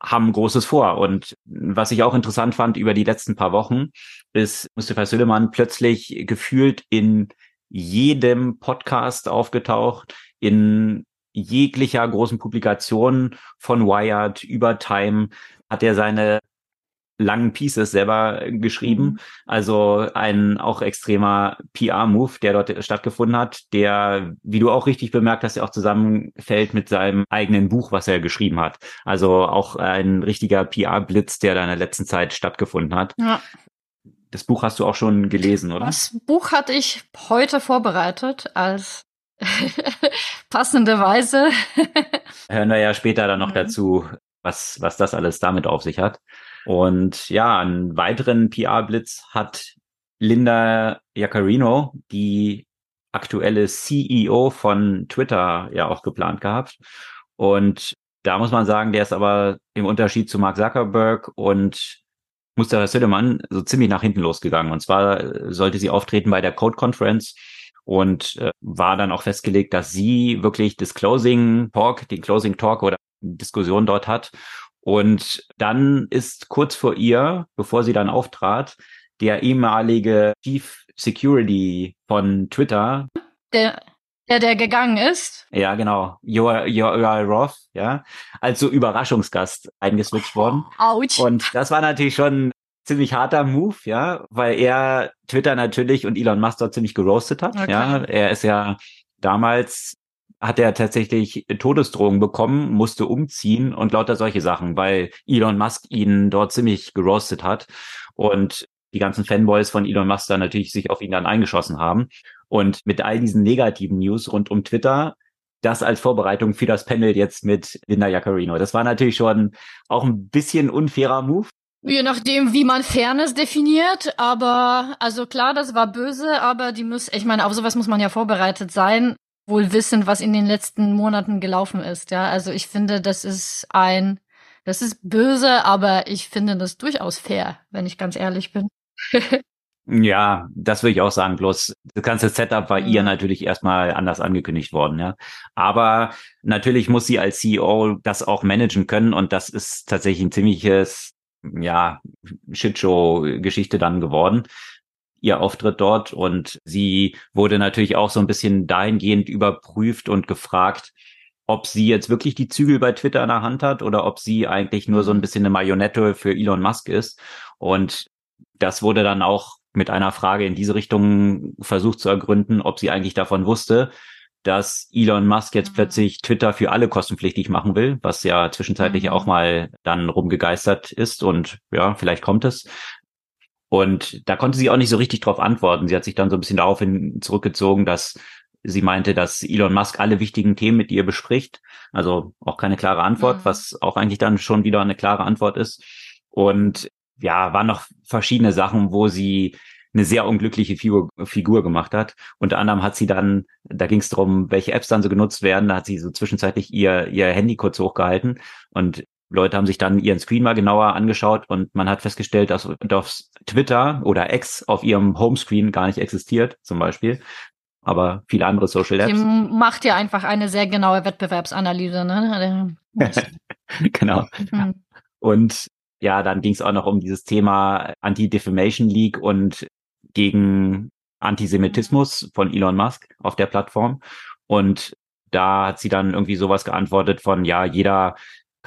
haben Großes vor. Und was ich auch interessant fand über die letzten paar Wochen, ist Mustafa Süleyman plötzlich gefühlt in jedem Podcast aufgetaucht, in jeglicher großen Publikation von Wired über Time hat er seine langen Pieces selber geschrieben. Mhm. Also ein auch extremer PR-Move, der dort stattgefunden hat, der, wie du auch richtig bemerkt hast, ja auch zusammenfällt mit seinem eigenen Buch, was er geschrieben hat. Also auch ein richtiger PR-Blitz, der da in der letzten Zeit stattgefunden hat. Ja. Das Buch hast du auch schon gelesen, oder? Das Buch hatte ich heute vorbereitet als passende Weise. Hören wir ja später dann noch mhm. dazu, was, was das alles damit auf sich hat. Und ja, einen weiteren PR-Blitz hat Linda Jaccarino, die aktuelle CEO von Twitter, ja auch geplant gehabt. Und da muss man sagen, der ist aber im Unterschied zu Mark Zuckerberg und Mustafa Süleyman so ziemlich nach hinten losgegangen. Und zwar äh, sollte sie auftreten bei der Code Conference und äh, war dann auch festgelegt, dass sie wirklich das Closing Talk, den Closing Talk oder Diskussion dort hat und dann ist kurz vor ihr, bevor sie dann auftrat, der ehemalige Chief Security von Twitter. Der, der, der gegangen ist. Ja, genau. Joel Roth, ja, als so Überraschungsgast eingeswitcht worden. Ouch. Und das war natürlich schon ziemlich harter Move, ja, weil er Twitter natürlich und Elon Musk dort ziemlich geroastet hat. Okay. Ja, er ist ja damals hat er tatsächlich Todesdrohungen bekommen, musste umziehen und lauter solche Sachen, weil Elon Musk ihn dort ziemlich gerostet hat und die ganzen Fanboys von Elon Musk dann natürlich sich auf ihn dann eingeschossen haben. Und mit all diesen negativen News rund um Twitter, das als Vorbereitung für das Panel jetzt mit Linda Jaccarino. Das war natürlich schon auch ein bisschen unfairer Move. Je nachdem, wie man Fairness definiert, aber also klar, das war böse, aber die muss, ich meine, auf sowas muss man ja vorbereitet sein, wohl wissen, was in den letzten Monaten gelaufen ist. Ja, also ich finde, das ist ein, das ist böse, aber ich finde das durchaus fair, wenn ich ganz ehrlich bin. Ja, das würde ich auch sagen. Bloß das ganze Setup war mhm. ihr natürlich erstmal anders angekündigt worden, ja. Aber natürlich muss sie als CEO das auch managen können und das ist tatsächlich ein ziemliches, ja, Shitshow-Geschichte dann geworden. Ihr Auftritt dort und sie wurde natürlich auch so ein bisschen dahingehend überprüft und gefragt, ob sie jetzt wirklich die Zügel bei Twitter in der Hand hat oder ob sie eigentlich nur so ein mhm. bisschen eine Marionette für Elon Musk ist. Und das wurde dann auch mit einer Frage in diese Richtung versucht zu ergründen, ob sie eigentlich davon wusste, dass Elon Musk jetzt mhm. plötzlich Twitter für alle kostenpflichtig machen will, was ja zwischenzeitlich mhm. auch mal dann rumgegeistert ist und ja, vielleicht kommt es. Und da konnte sie auch nicht so richtig drauf antworten. Sie hat sich dann so ein bisschen daraufhin zurückgezogen, dass sie meinte, dass Elon Musk alle wichtigen Themen mit ihr bespricht. Also auch keine klare Antwort, mhm. was auch eigentlich dann schon wieder eine klare Antwort ist. Und ja, waren noch verschiedene Sachen, wo sie eine sehr unglückliche Figur, Figur gemacht hat. Unter anderem hat sie dann, da ging es darum, welche Apps dann so genutzt werden, da hat sie so zwischenzeitlich ihr, ihr Handy kurz hochgehalten und Leute haben sich dann ihren Screen mal genauer angeschaut und man hat festgestellt, dass auf Twitter oder X auf ihrem Homescreen gar nicht existiert, zum Beispiel. Aber viele andere Social Apps. Die macht ja einfach eine sehr genaue Wettbewerbsanalyse, ne? genau. Mhm. Und ja, dann ging es auch noch um dieses Thema Anti-Defamation League und gegen Antisemitismus von Elon Musk auf der Plattform. Und da hat sie dann irgendwie sowas geantwortet von, ja, jeder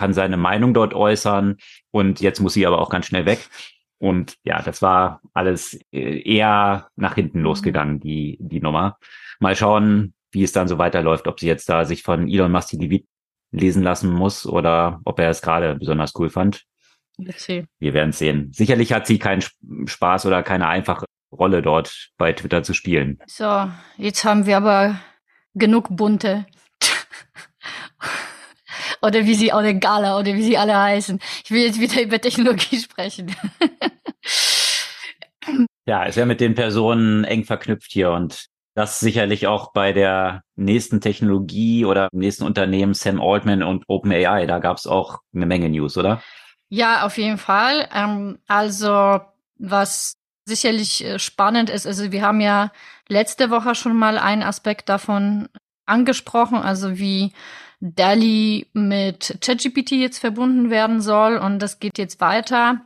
kann seine Meinung dort äußern und jetzt muss sie aber auch ganz schnell weg. Und ja, das war alles äh, eher nach hinten mhm. losgegangen, die, die Nummer. Mal schauen, wie es dann so weiterläuft, ob sie jetzt da sich von Elon Musk die lesen lassen muss oder ob er es gerade besonders cool fand. Wir werden sehen. Sicherlich hat sie keinen Spaß oder keine einfache Rolle dort bei Twitter zu spielen. So, jetzt haben wir aber genug bunte. Oder wie sie, oder Gala, oder wie sie alle heißen. Ich will jetzt wieder über Technologie sprechen. ja, ist ja mit den Personen eng verknüpft hier und das sicherlich auch bei der nächsten Technologie oder nächsten Unternehmen Sam Altman und OpenAI. Da gab es auch eine Menge News, oder? Ja, auf jeden Fall. Ähm, also was sicherlich äh, spannend ist, also wir haben ja letzte Woche schon mal einen Aspekt davon angesprochen, also wie DALI mit ChatGPT jetzt verbunden werden soll und das geht jetzt weiter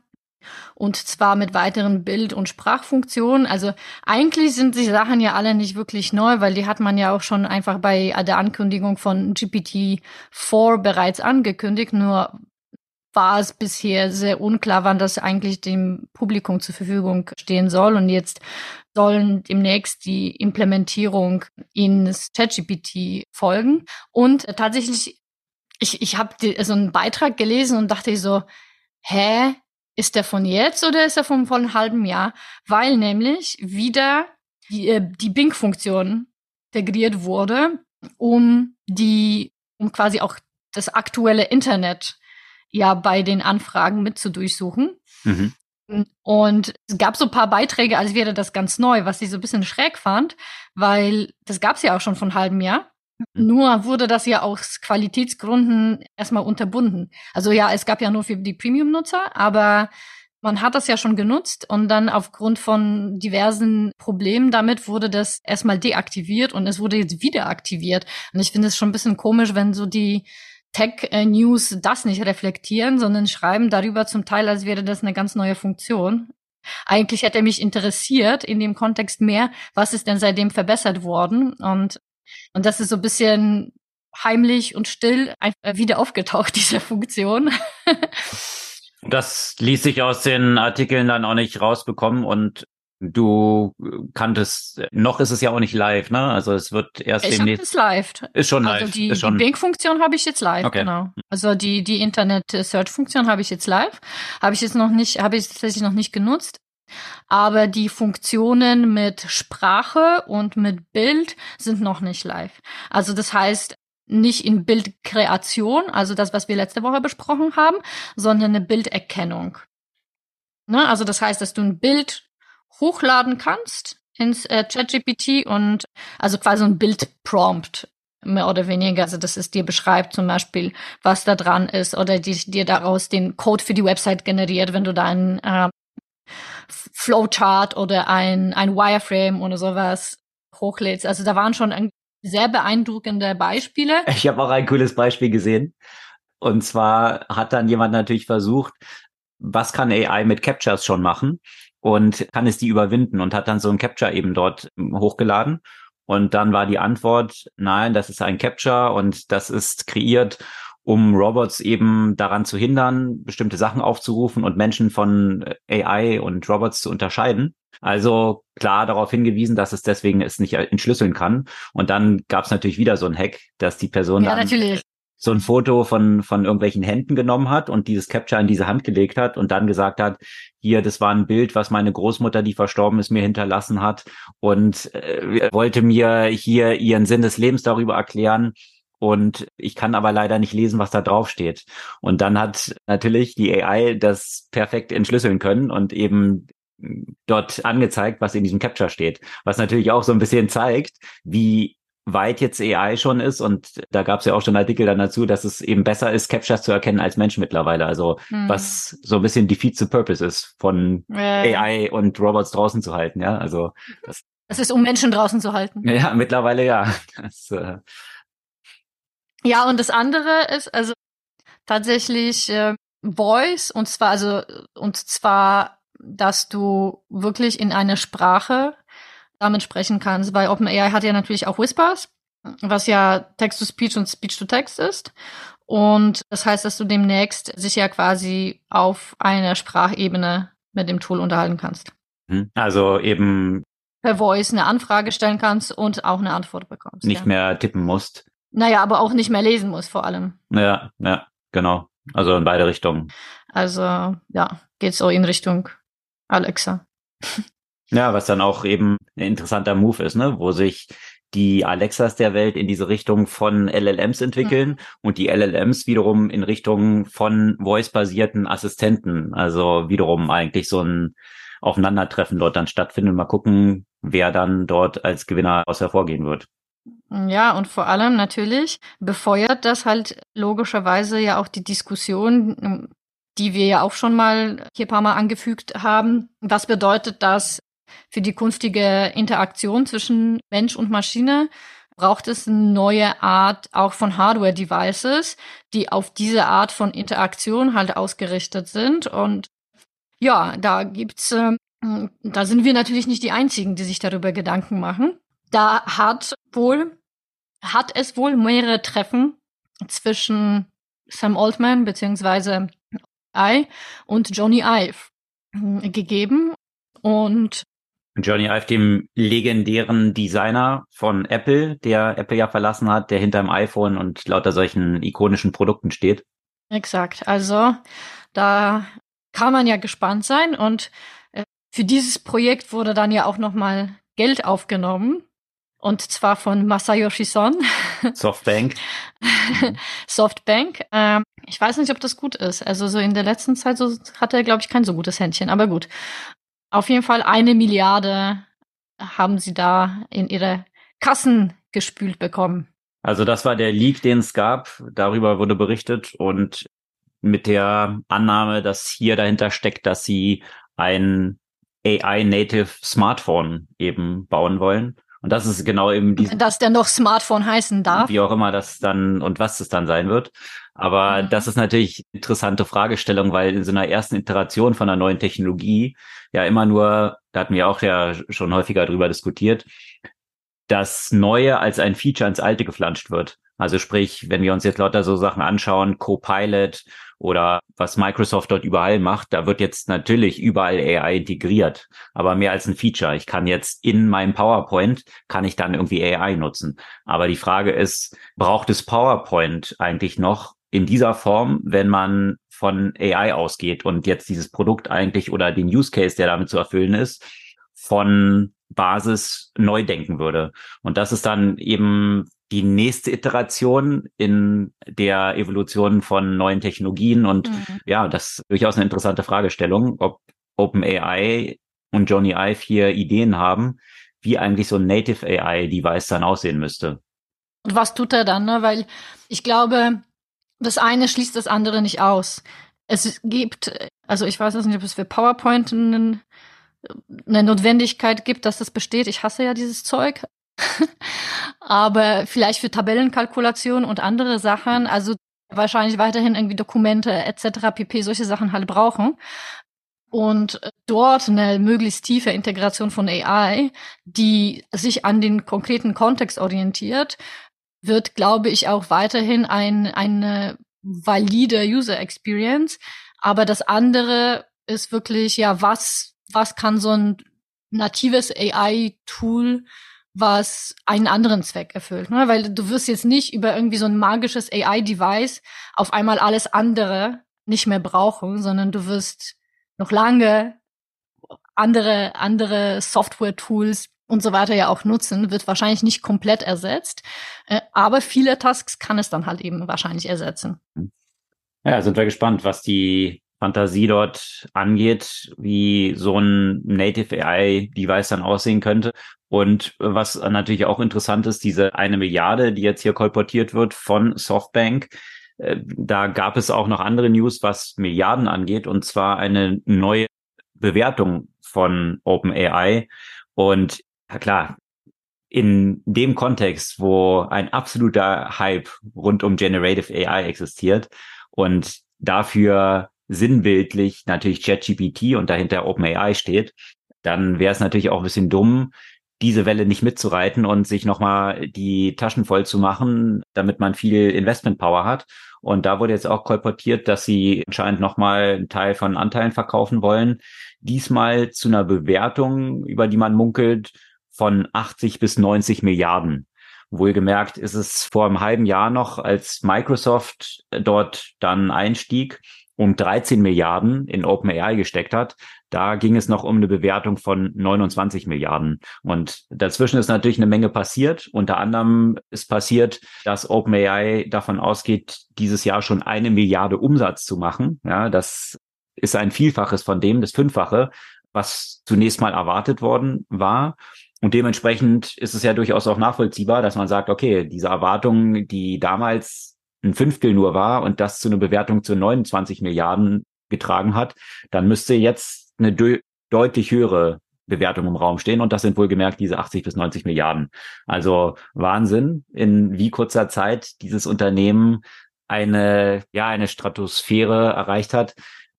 und zwar mit weiteren Bild- und Sprachfunktionen. Also eigentlich sind die Sachen ja alle nicht wirklich neu, weil die hat man ja auch schon einfach bei der Ankündigung von GPT-4 bereits angekündigt. Nur war es bisher sehr unklar, wann das eigentlich dem Publikum zur Verfügung stehen soll. Und jetzt sollen demnächst die Implementierung ins ChatGPT folgen. Und tatsächlich, ich, ich habe so einen Beitrag gelesen und dachte so, hä, ist der von jetzt oder ist er von, von einem halben Jahr? Weil nämlich wieder die, äh, die Bing-Funktion integriert wurde, um die, um quasi auch das aktuelle Internet ja bei den Anfragen mit zu durchsuchen. Mhm. Und es gab so ein paar Beiträge, als wäre das ganz neu, was ich so ein bisschen schräg fand, weil das gab es ja auch schon von einem halben Jahr. Mhm. Nur wurde das ja aus Qualitätsgründen erstmal unterbunden. Also ja, es gab ja nur für die Premium-Nutzer, aber man hat das ja schon genutzt und dann aufgrund von diversen Problemen damit wurde das erstmal deaktiviert und es wurde jetzt wieder aktiviert. Und ich finde es schon ein bisschen komisch, wenn so die Tech-News das nicht reflektieren, sondern schreiben darüber zum Teil, als wäre das eine ganz neue Funktion. Eigentlich hätte mich interessiert in dem Kontext mehr, was ist denn seitdem verbessert worden und und das ist so ein bisschen heimlich und still wieder aufgetaucht, diese Funktion. das ließ sich aus den Artikeln dann auch nicht rausbekommen und Du kanntest, noch ist es ja auch nicht live, ne? Also es wird erst ich demnächst. Ich live. Ist schon live. Also die, ist schon... die Bing-Funktion habe ich jetzt live, okay. genau. Also die, die Internet-Search-Funktion habe ich jetzt live. Habe ich jetzt noch nicht, habe ich tatsächlich noch nicht genutzt. aber die Funktionen mit Sprache und mit Bild sind noch nicht live. Also das heißt, nicht in Bildkreation, also das, was wir letzte Woche besprochen haben, sondern eine Bilderkennung. Ne? Also das heißt, dass du ein Bild hochladen kannst ins äh, ChatGPT und also quasi ein Bildprompt mehr oder weniger. Also dass es dir beschreibt zum Beispiel, was da dran ist oder die, dir daraus den Code für die Website generiert, wenn du da ein äh, Flowchart oder ein, ein Wireframe oder sowas hochlädst. Also da waren schon sehr beeindruckende Beispiele. Ich habe auch ein cooles Beispiel gesehen. Und zwar hat dann jemand natürlich versucht, was kann AI mit Captures schon machen und kann es die überwinden und hat dann so ein Capture eben dort hochgeladen. Und dann war die Antwort, nein, das ist ein Capture und das ist kreiert um Robots eben daran zu hindern, bestimmte Sachen aufzurufen und Menschen von AI und Robots zu unterscheiden. Also klar darauf hingewiesen, dass es deswegen es nicht entschlüsseln kann. Und dann gab es natürlich wieder so ein Hack, dass die Person ja, dann natürlich. So ein Foto von, von irgendwelchen Händen genommen hat und dieses Capture in diese Hand gelegt hat und dann gesagt hat, hier, das war ein Bild, was meine Großmutter, die verstorben ist, mir hinterlassen hat und äh, wollte mir hier ihren Sinn des Lebens darüber erklären und ich kann aber leider nicht lesen, was da drauf steht. Und dann hat natürlich die AI das perfekt entschlüsseln können und eben dort angezeigt, was in diesem Capture steht. Was natürlich auch so ein bisschen zeigt, wie weit jetzt AI schon ist und da gab es ja auch schon Artikel dann dazu, dass es eben besser ist, Captures zu erkennen als Menschen mittlerweile. Also hm. was so ein bisschen defeat the purpose ist, von äh. AI und Robots draußen zu halten, ja. Also das, das ist, um Menschen draußen zu halten. Ja, mittlerweile ja. Das, äh, ja, und das andere ist also tatsächlich äh, Voice und zwar also und zwar, dass du wirklich in einer Sprache damit sprechen kannst, weil OpenAI hat ja natürlich auch Whispers, was ja Text-to-Speech und Speech-to-Text ist. Und das heißt, dass du demnächst sich ja quasi auf einer Sprachebene mit dem Tool unterhalten kannst. Mhm. Also eben per Voice eine Anfrage stellen kannst und auch eine Antwort bekommst. Nicht ja. mehr tippen musst. Naja, aber auch nicht mehr lesen muss vor allem. Ja, ja, genau. Also in beide Richtungen. Also ja, geht so in Richtung Alexa. Ja, was dann auch eben ein interessanter Move ist, ne, wo sich die Alexas der Welt in diese Richtung von LLMs entwickeln mhm. und die LLMs wiederum in Richtung von voice-basierten Assistenten. Also wiederum eigentlich so ein Aufeinandertreffen dort dann stattfindet. Mal gucken, wer dann dort als Gewinner aus hervorgehen wird. Ja, und vor allem natürlich befeuert das halt logischerweise ja auch die Diskussion, die wir ja auch schon mal hier paar Mal angefügt haben. Was bedeutet das für die künftige Interaktion zwischen Mensch und Maschine? Braucht es eine neue Art auch von Hardware-Devices, die auf diese Art von Interaktion halt ausgerichtet sind? Und ja, da gibt's, äh, da sind wir natürlich nicht die einzigen, die sich darüber Gedanken machen. Da hat wohl, hat es wohl mehrere Treffen zwischen Sam Altman beziehungsweise I und Johnny Ive hm, gegeben und Johnny Ive, dem legendären Designer von Apple, der Apple ja verlassen hat, der hinter dem iPhone und lauter solchen ikonischen Produkten steht. Exakt. Also da kann man ja gespannt sein und äh, für dieses Projekt wurde dann ja auch noch mal Geld aufgenommen und zwar von Masayoshi Son. Softbank. Softbank. Ähm, ich weiß nicht, ob das gut ist. Also so in der letzten Zeit so hat er, glaube ich, kein so gutes Händchen. Aber gut. Auf jeden Fall eine Milliarde haben sie da in ihre Kassen gespült bekommen. Also das war der Leak, den es gab. Darüber wurde berichtet und mit der Annahme, dass hier dahinter steckt, dass sie ein AI-native Smartphone eben bauen wollen. Und das ist genau eben die. Dass der noch Smartphone heißen darf. Wie auch immer das dann und was es dann sein wird. Aber mhm. das ist natürlich interessante Fragestellung, weil in so einer ersten Iteration von einer neuen Technologie ja immer nur, da hatten wir auch ja schon häufiger drüber diskutiert, das Neue als ein Feature ins Alte geflanscht wird. Also sprich, wenn wir uns jetzt lauter so Sachen anschauen, Copilot oder was Microsoft dort überall macht, da wird jetzt natürlich überall AI integriert, aber mehr als ein Feature. Ich kann jetzt in meinem PowerPoint, kann ich dann irgendwie AI nutzen. Aber die Frage ist, braucht es PowerPoint eigentlich noch in dieser Form, wenn man von AI ausgeht und jetzt dieses Produkt eigentlich oder den Use Case, der damit zu erfüllen ist, von Basis neu denken würde. Und das ist dann eben die nächste Iteration in der Evolution von neuen Technologien. Und mhm. ja, das ist durchaus eine interessante Fragestellung, ob OpenAI und Johnny Ive hier Ideen haben, wie eigentlich so ein Native AI-Device dann aussehen müsste. Und was tut er dann? Ne? Weil ich glaube, das eine schließt das andere nicht aus. Es gibt, also ich weiß nicht, ob es für PowerPoint einen, eine Notwendigkeit gibt, dass das besteht. Ich hasse ja dieses Zeug. Aber vielleicht für Tabellenkalkulation und andere Sachen, also wahrscheinlich weiterhin irgendwie Dokumente etc. pp. solche Sachen halt brauchen und dort eine möglichst tiefe Integration von AI, die sich an den konkreten Kontext orientiert, wird, glaube ich, auch weiterhin ein, eine valide User Experience. Aber das andere ist wirklich, ja, was, was kann so ein natives AI-Tool, was einen anderen Zweck erfüllt. Ne? Weil du wirst jetzt nicht über irgendwie so ein magisches AI-Device auf einmal alles andere nicht mehr brauchen, sondern du wirst noch lange andere, andere Software-Tools und so weiter ja auch nutzen, wird wahrscheinlich nicht komplett ersetzt, äh, aber viele Tasks kann es dann halt eben wahrscheinlich ersetzen. Ja, sind wir gespannt, was die Fantasie dort angeht, wie so ein Native AI-Device dann aussehen könnte. Und was natürlich auch interessant ist, diese eine Milliarde, die jetzt hier kolportiert wird von Softbank, äh, da gab es auch noch andere News, was Milliarden angeht, und zwar eine neue Bewertung von OpenAI. Und ja klar, in dem Kontext, wo ein absoluter Hype rund um Generative AI existiert und dafür sinnbildlich natürlich ChatGPT und dahinter OpenAI steht, dann wäre es natürlich auch ein bisschen dumm, diese Welle nicht mitzureiten und sich nochmal die Taschen voll zu machen, damit man viel Investment Power hat. Und da wurde jetzt auch kolportiert, dass sie anscheinend nochmal einen Teil von Anteilen verkaufen wollen. Diesmal zu einer Bewertung, über die man munkelt, von 80 bis 90 Milliarden. Wohlgemerkt ist es vor einem halben Jahr noch, als Microsoft dort dann einstieg, um 13 Milliarden in OpenAI gesteckt hat. Da ging es noch um eine Bewertung von 29 Milliarden. Und dazwischen ist natürlich eine Menge passiert. Unter anderem ist passiert, dass OpenAI davon ausgeht, dieses Jahr schon eine Milliarde Umsatz zu machen. Ja, das ist ein Vielfaches von dem, das Fünffache, was zunächst mal erwartet worden war. Und dementsprechend ist es ja durchaus auch nachvollziehbar, dass man sagt, okay, diese Erwartung, die damals ein Fünftel nur war und das zu einer Bewertung zu 29 Milliarden getragen hat, dann müsste jetzt eine de deutlich höhere Bewertung im Raum stehen und das sind wohlgemerkt diese 80 bis 90 Milliarden. Also Wahnsinn, in wie kurzer Zeit dieses Unternehmen eine, ja, eine Stratosphäre erreicht hat,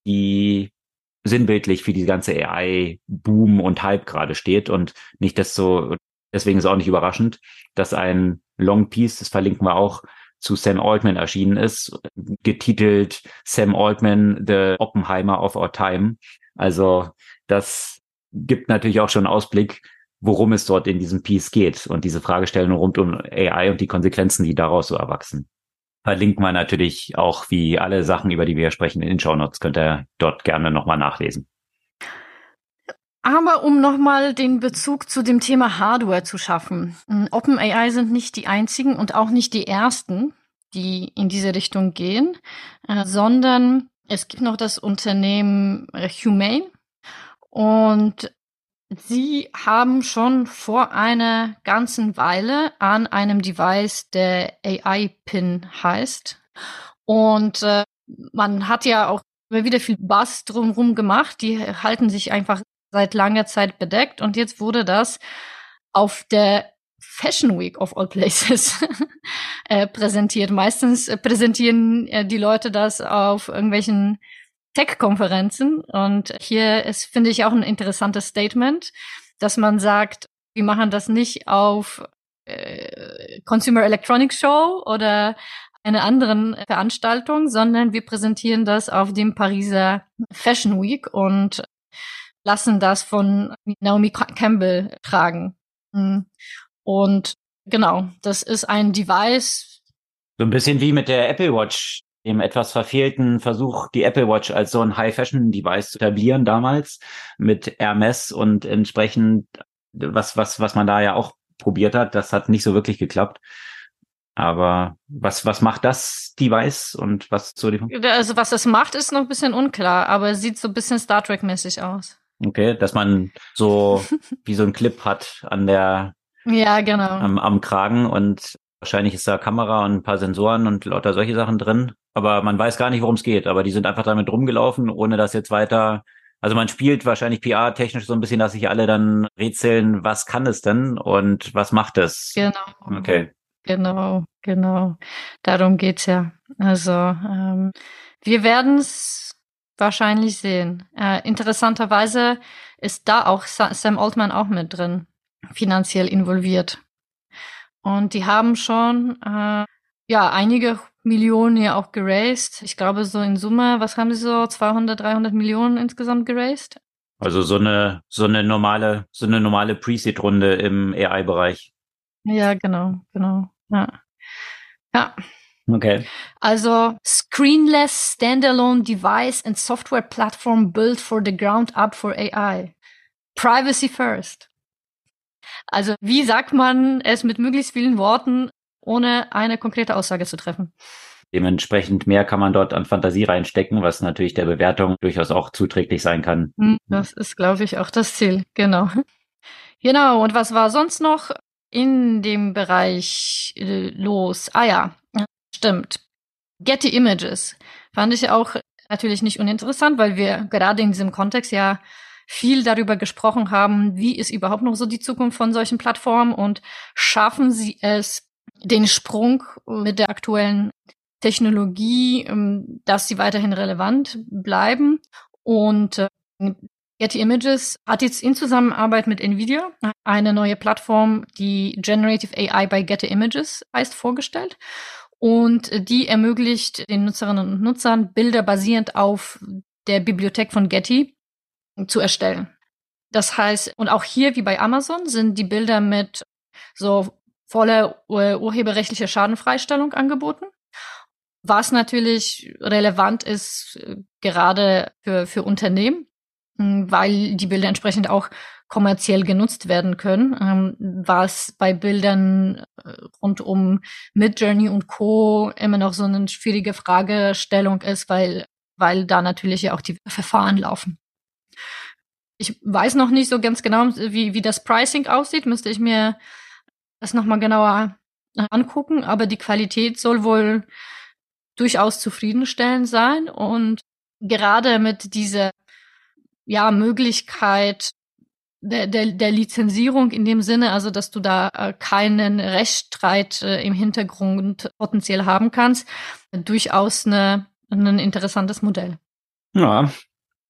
die sinnbildlich für die ganze AI-Boom und Hype gerade steht und nicht desto, deswegen ist auch nicht überraschend, dass ein Long Piece, das verlinken wir auch, zu Sam Altman erschienen ist, getitelt Sam Altman, The Oppenheimer of Our Time. Also das gibt natürlich auch schon Ausblick, worum es dort in diesem Piece geht und diese Fragestellung rund um AI und die Konsequenzen, die daraus so erwachsen. Verlinken wir natürlich auch wie alle Sachen, über die wir sprechen, in den Show Notes. Könnt ihr dort gerne nochmal nachlesen. Aber um nochmal den Bezug zu dem Thema Hardware zu schaffen. Hm, OpenAI sind nicht die einzigen und auch nicht die ersten, die in diese Richtung gehen, äh, sondern es gibt noch das Unternehmen Humane und sie haben schon vor einer ganzen Weile an einem Device, der AI-Pin heißt. Und äh, man hat ja auch immer wieder viel Bass drumherum gemacht. Die halten sich einfach seit langer Zeit bedeckt und jetzt wurde das auf der Fashion Week of all places äh, präsentiert. Meistens äh, präsentieren äh, die Leute das auf irgendwelchen Tech-Konferenzen und hier ist, finde ich, auch ein interessantes Statement, dass man sagt, wir machen das nicht auf äh, Consumer Electronics Show oder einer anderen Veranstaltung, sondern wir präsentieren das auf dem Pariser Fashion Week und lassen das von Naomi Campbell tragen. Hm. Und genau, das ist ein Device. So ein bisschen wie mit der Apple Watch, dem etwas verfehlten Versuch, die Apple Watch als so ein High-Fashion-Device zu etablieren damals mit Hermes und entsprechend was, was, was man da ja auch probiert hat. Das hat nicht so wirklich geklappt. Aber was, was macht das Device und was so die Also was es macht, ist noch ein bisschen unklar, aber es sieht so ein bisschen Star Trek-mäßig aus. Okay, dass man so wie so ein Clip hat an der ja, genau. am, am Kragen und wahrscheinlich ist da Kamera und ein paar Sensoren und lauter solche Sachen drin. Aber man weiß gar nicht, worum es geht. Aber die sind einfach damit rumgelaufen, ohne dass jetzt weiter also man spielt wahrscheinlich PR-technisch so ein bisschen, dass sich alle dann rätseln, was kann es denn und was macht es? Genau. Okay. Genau, genau. Darum geht's ja. Also ähm, wir werden es wahrscheinlich sehen. Äh, interessanterweise ist da auch Sam Altman auch mit drin, finanziell involviert. Und die haben schon äh, ja einige Millionen ja auch geraced. Ich glaube so in Summe, was haben sie so 200, 300 Millionen insgesamt geraced? Also so eine so eine normale so eine normale Pre-Seed-Runde im AI-Bereich. Ja, genau, genau. Ja. Ja. Okay. Also screenless standalone device and software platform built for the ground up for AI. Privacy first. Also wie sagt man es mit möglichst vielen Worten, ohne eine konkrete Aussage zu treffen? Dementsprechend mehr kann man dort an Fantasie reinstecken, was natürlich der Bewertung durchaus auch zuträglich sein kann. Hm, das ist, glaube ich, auch das Ziel. Genau. Genau. Und was war sonst noch? in dem Bereich äh, los? Ah ja, stimmt. Getty Images fand ich auch natürlich nicht uninteressant, weil wir gerade in diesem Kontext ja viel darüber gesprochen haben, wie ist überhaupt noch so die Zukunft von solchen Plattformen und schaffen sie es, den Sprung mit der aktuellen Technologie, ähm, dass sie weiterhin relevant bleiben. Und äh, Getty Images hat jetzt in Zusammenarbeit mit Nvidia eine neue Plattform, die Generative AI bei Getty Images heißt, vorgestellt. Und die ermöglicht den Nutzerinnen und Nutzern, Bilder basierend auf der Bibliothek von Getty zu erstellen. Das heißt, und auch hier wie bei Amazon sind die Bilder mit so voller urheberrechtlicher Schadenfreistellung angeboten. Was natürlich relevant ist, äh, gerade für, für Unternehmen, hm, weil die Bilder entsprechend auch kommerziell genutzt werden können, ähm, was bei Bildern äh, rund um Midjourney und Co. immer noch so eine schwierige Fragestellung ist, weil, weil da natürlich ja auch die Verfahren laufen. Ich weiß noch nicht so ganz genau, wie, wie das Pricing aussieht, müsste ich mir das nochmal genauer angucken, aber die Qualität soll wohl durchaus zufriedenstellend sein und gerade mit dieser ja, Möglichkeit der, der, der Lizenzierung in dem Sinne, also dass du da äh, keinen Rechtsstreit äh, im Hintergrund potenziell haben kannst, durchaus eine, ein interessantes Modell. Ja,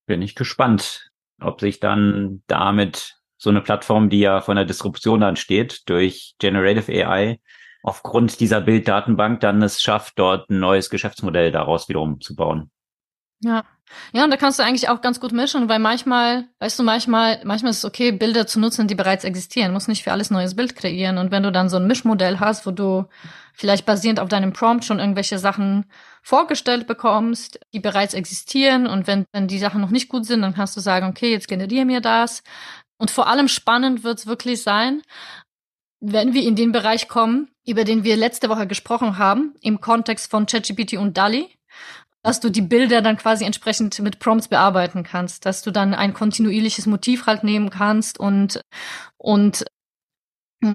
bin ich gespannt, ob sich dann damit so eine Plattform, die ja von der Distribution dann steht, durch Generative AI aufgrund dieser Bilddatenbank dann es schafft, dort ein neues Geschäftsmodell daraus wiederum zu bauen. Ja. Ja, und da kannst du eigentlich auch ganz gut mischen, weil manchmal, weißt du, manchmal, manchmal ist es okay, Bilder zu nutzen, die bereits existieren. Muss nicht für alles neues Bild kreieren. Und wenn du dann so ein Mischmodell hast, wo du vielleicht basierend auf deinem Prompt schon irgendwelche Sachen vorgestellt bekommst, die bereits existieren. Und wenn, wenn die Sachen noch nicht gut sind, dann kannst du sagen, okay, jetzt generiere mir das. Und vor allem spannend wird's wirklich sein, wenn wir in den Bereich kommen, über den wir letzte Woche gesprochen haben, im Kontext von ChatGPT und DALI dass du die Bilder dann quasi entsprechend mit Prompts bearbeiten kannst, dass du dann ein kontinuierliches Motiv halt nehmen kannst und, und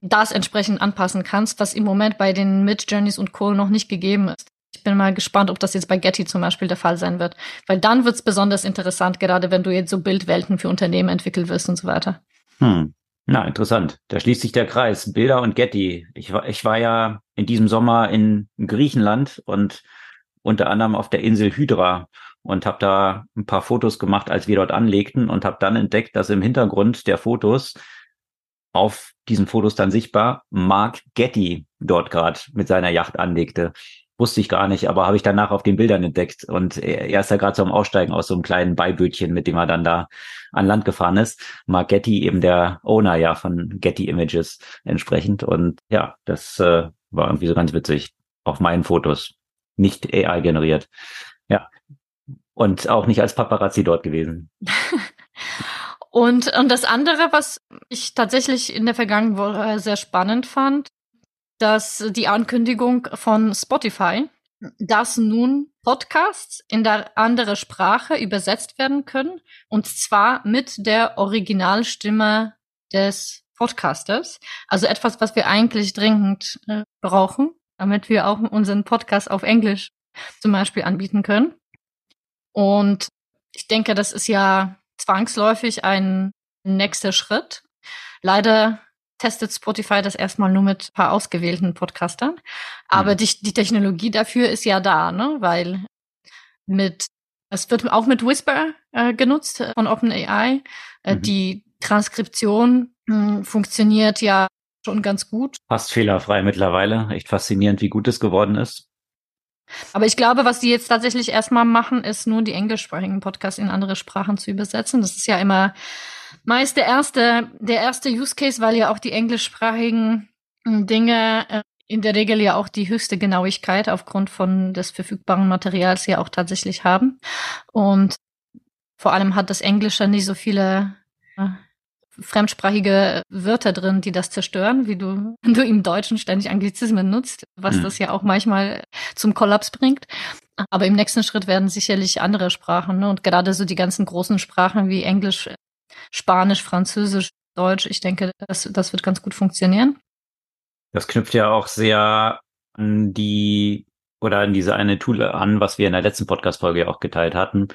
das entsprechend anpassen kannst, was im Moment bei den Mid-Journeys und Co. noch nicht gegeben ist. Ich bin mal gespannt, ob das jetzt bei Getty zum Beispiel der Fall sein wird. Weil dann wird es besonders interessant, gerade wenn du jetzt so Bildwelten für Unternehmen entwickeln wirst und so weiter. Hm. Na, interessant. Da schließt sich der Kreis. Bilder und Getty. Ich war, ich war ja in diesem Sommer in Griechenland und unter anderem auf der Insel Hydra und habe da ein paar Fotos gemacht, als wir dort anlegten und habe dann entdeckt, dass im Hintergrund der Fotos auf diesen Fotos dann sichtbar Mark Getty dort gerade mit seiner Yacht anlegte. Wusste ich gar nicht, aber habe ich danach auf den Bildern entdeckt. Und er ist ja gerade so am Aussteigen aus so einem kleinen Beibötchen, mit dem er dann da an Land gefahren ist. Mark Getty, eben der Owner ja von Getty Images entsprechend. Und ja, das äh, war irgendwie so ganz witzig auf meinen Fotos. Nicht AI generiert. Ja. Und auch nicht als Paparazzi dort gewesen. und, und das andere, was ich tatsächlich in der vergangenen Woche sehr spannend fand, dass die Ankündigung von Spotify, dass nun Podcasts in der andere Sprache übersetzt werden können und zwar mit der Originalstimme des Podcasters. Also etwas, was wir eigentlich dringend äh, brauchen, damit wir auch unseren Podcast auf Englisch zum Beispiel anbieten können. Und ich denke, das ist ja zwangsläufig ein nächster Schritt. Leider testet Spotify das erstmal nur mit paar ausgewählten Podcastern. Aber mhm. die, die Technologie dafür ist ja da, ne? Weil mit, es wird auch mit Whisper äh, genutzt von OpenAI. Äh, mhm. Die Transkription mh, hm, funktioniert ja schon ganz gut. Fast fehlerfrei mittlerweile. Echt faszinierend, wie gut es geworden ist. Aber ich glaube, was die jetzt tatsächlich erstmal machen, ist nur die englischsprachigen Podcasts in andere Sprachen zu übersetzen. Das ist ja immer meist der erste, der erste Use Case, weil ja auch die englischsprachigen hm, Dinge äh, in der Regel ja auch die höchste Genauigkeit aufgrund von des verfügbaren Materials ja auch tatsächlich haben. Und vor allem hat das Englische nicht so viele äh, fremdsprachige Wörter drin, die das zerstören, wie du, du im Deutschen ständig Anglizismen nutzt, was mhm. das ja auch manchmal zum Kollaps bringt. Aber im nächsten Schritt werden sicherlich andere Sprachen, ne? und gerade so die ganzen großen Sprachen wie Englisch, Spanisch, Französisch, Deutsch, ich denke, das, das wird ganz gut funktionieren. Das knüpft ja auch sehr an die oder an diese eine Tool an, was wir in der letzten Podcast-Folge auch geteilt hatten,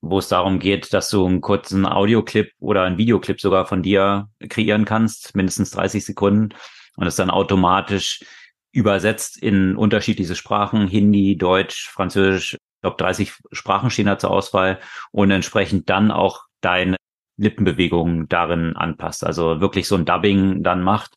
wo es darum geht, dass du einen kurzen Audioclip oder einen Videoclip sogar von dir kreieren kannst, mindestens 30 Sekunden und es dann automatisch übersetzt in unterschiedliche Sprachen, Hindi, Deutsch, Französisch, ich glaube 30 Sprachen stehen da zur Auswahl und entsprechend dann auch deine Lippenbewegungen darin anpasst. Also wirklich so ein Dubbing dann macht,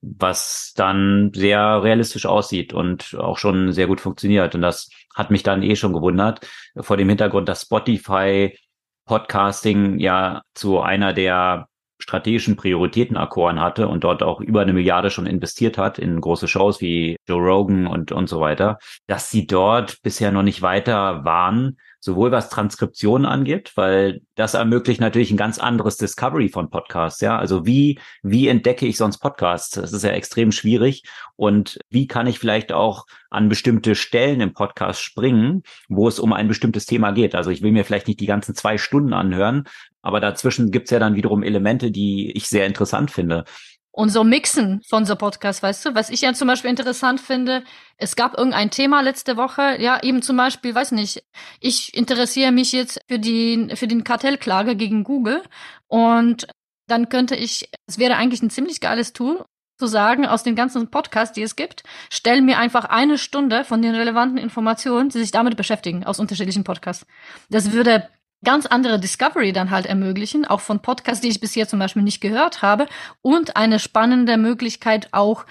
was dann sehr realistisch aussieht und auch schon sehr gut funktioniert. Und das hat mich dann eh schon gewundert, vor dem Hintergrund, dass Spotify Podcasting ja zu einer der strategischen Prioritäten erkoren hatte und dort auch über eine Milliarde schon investiert hat in große Shows wie Joe Rogan und, und so weiter, dass sie dort bisher noch nicht weiter waren, sowohl was Transkription angeht, weil das ermöglicht natürlich ein ganz anderes Discovery von Podcasts, ja. Also wie, wie entdecke ich sonst Podcasts? Das ist ja extrem schwierig. Und wie kann ich vielleicht auch an bestimmte Stellen im Podcast springen, wo es um ein bestimmtes Thema geht? Also ich will mir vielleicht nicht die ganzen zwei Stunden anhören, aber dazwischen gibt's ja dann wiederum Elemente, die ich sehr interessant finde und so mixen von so Podcast, weißt du? Was ich ja zum Beispiel interessant finde, es gab irgendein Thema letzte Woche, ja, eben zum Beispiel, weiß nicht, ich interessiere mich jetzt für die, für den Kartellklage gegen Google und dann könnte ich, es wäre eigentlich ein ziemlich geiles Tool, zu sagen, aus den ganzen Podcasts, die es gibt, stell mir einfach eine Stunde von den relevanten Informationen, die sich damit beschäftigen, aus unterschiedlichen Podcasts. Das würde ganz andere Discovery dann halt ermöglichen, auch von Podcasts, die ich bisher zum Beispiel nicht gehört habe, und eine spannende Möglichkeit auch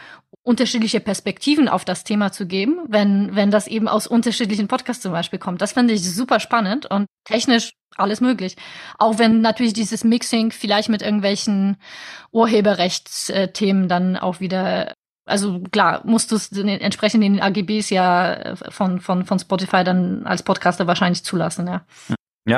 unterschiedliche Perspektiven auf das Thema zu geben, wenn, wenn das eben aus unterschiedlichen Podcasts zum Beispiel kommt. Das finde ich super spannend und technisch alles möglich. Auch wenn natürlich dieses Mixing vielleicht mit irgendwelchen Urheberrechtsthemen dann auch wieder also klar, musst du es entsprechend in den AGBs ja von, von, von Spotify dann als Podcaster wahrscheinlich zulassen, ja. Ja,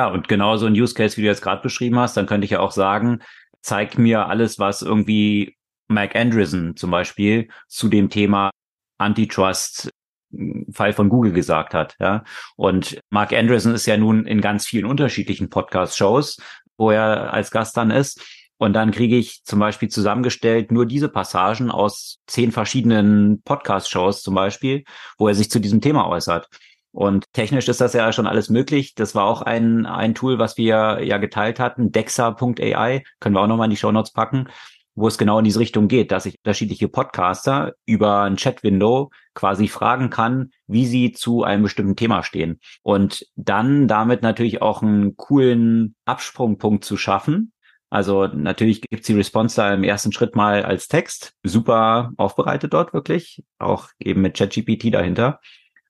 und genau so ein Use Case, wie du jetzt gerade beschrieben hast, dann könnte ich ja auch sagen, zeig mir alles, was irgendwie Mike Andreessen zum Beispiel zu dem Thema Antitrust hm, Fall von Google gesagt hat, ja. Und Mark Andreessen ist ja nun in ganz vielen unterschiedlichen Podcast-Shows, wo er als Gast dann ist. Und dann kriege ich zum Beispiel zusammengestellt nur diese Passagen aus zehn verschiedenen Podcast-Shows zum Beispiel, wo er sich zu diesem Thema äußert. Und technisch ist das ja schon alles möglich. Das war auch ein, ein Tool, was wir ja geteilt hatten, dexa.ai, können wir auch nochmal in die Show Notes packen, wo es genau in diese Richtung geht, dass ich unterschiedliche Podcaster über ein Chat-Window quasi fragen kann, wie sie zu einem bestimmten Thema stehen. Und dann damit natürlich auch einen coolen Absprungpunkt zu schaffen. Also natürlich gibt's die Response da im ersten Schritt mal als Text, super aufbereitet dort wirklich, auch eben mit ChatGPT dahinter.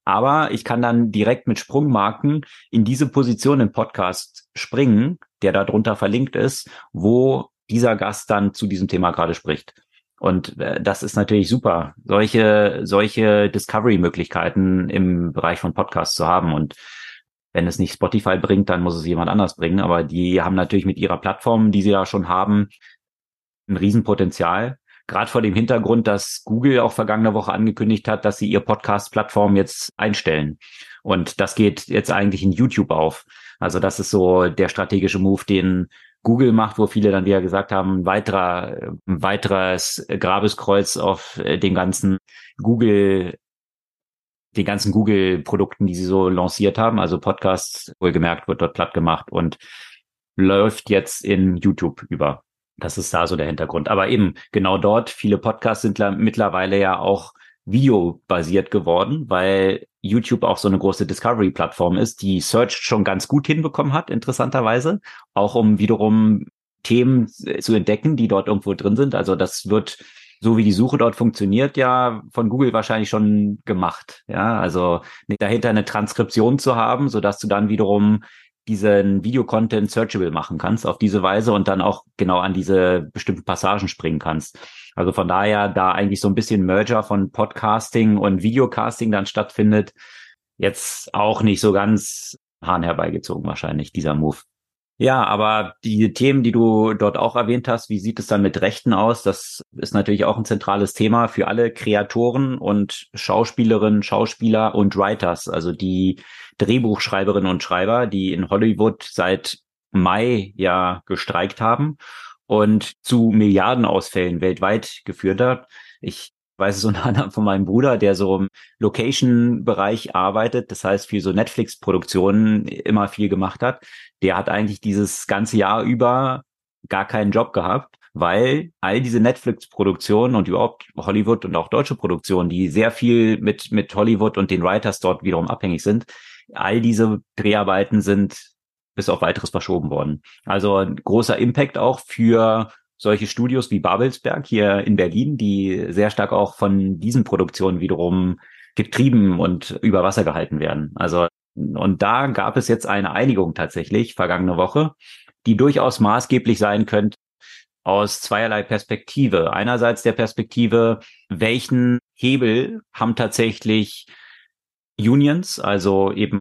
Aber ich kann dann direkt mit Sprungmarken in diese Position im Podcast springen, der da drunter verlinkt ist, wo dieser Gast dann zu diesem Thema gerade spricht. Und äh, das ist natürlich super, solche, solche Discovery-Möglichkeiten im Bereich von Podcasts zu haben. Und wenn es nicht Spotify bringt, dann muss es jemand anders bringen. Aber die haben natürlich mit ihrer Plattform, die sie ja schon haben, ein Riesenpotenzial. Gerade vor dem Hintergrund, dass Google auch vergangene Woche angekündigt hat, dass sie ihr Podcast-Plattform jetzt einstellen. Und das geht jetzt eigentlich in YouTube auf. Also das ist so der strategische Move, den Google macht, wo viele dann wieder gesagt haben, ein weiterer, ein weiteres Grabeskreuz auf äh, den ganzen Google, den ganzen Google-Produkten, die sie so lanciert haben. Also Podcasts, wohlgemerkt, wird dort platt gemacht und läuft jetzt in YouTube über. Das ist da so der Hintergrund. Aber eben genau dort, viele Podcasts sind mittlerweile ja auch videobasiert geworden, weil YouTube auch so eine große Discovery-Plattform ist, die Search schon ganz gut hinbekommen hat, interessanterweise, auch um wiederum Themen zu entdecken, die dort irgendwo drin sind. Also das wird, so wie die Suche dort funktioniert, ja von Google wahrscheinlich schon gemacht. Ja, also dahinter eine Transkription zu haben, so dass du dann wiederum diesen Videocontent searchable machen kannst auf diese Weise und dann auch genau an diese bestimmten Passagen springen kannst. Also von daher, da eigentlich so ein bisschen Merger von Podcasting und Videocasting dann stattfindet, jetzt auch nicht so ganz Hahn herbeigezogen wahrscheinlich, dieser Move. Ja, aber die Themen, die du dort auch erwähnt hast, wie sieht es dann mit Rechten aus? Das ist natürlich auch ein zentrales Thema für alle Kreatoren und Schauspielerinnen, Schauspieler und Writers, also die Drehbuchschreiberinnen und Schreiber, die in Hollywood seit Mai ja gestreikt haben und zu Milliardenausfällen weltweit geführt hat. Ich weiß es unter anderem von meinem Bruder, der so im Location-Bereich arbeitet, das heißt für so Netflix-Produktionen immer viel gemacht hat. Der hat eigentlich dieses ganze Jahr über gar keinen Job gehabt, weil all diese Netflix-Produktionen und überhaupt Hollywood und auch deutsche Produktionen, die sehr viel mit, mit Hollywood und den Writers dort wiederum abhängig sind, all diese Dreharbeiten sind bis auf weiteres verschoben worden. Also ein großer Impact auch für solche Studios wie Babelsberg hier in Berlin, die sehr stark auch von diesen Produktionen wiederum getrieben und über Wasser gehalten werden. Also und da gab es jetzt eine Einigung tatsächlich vergangene Woche, die durchaus maßgeblich sein könnte aus zweierlei Perspektive. Einerseits der Perspektive, welchen Hebel haben tatsächlich Unions, also eben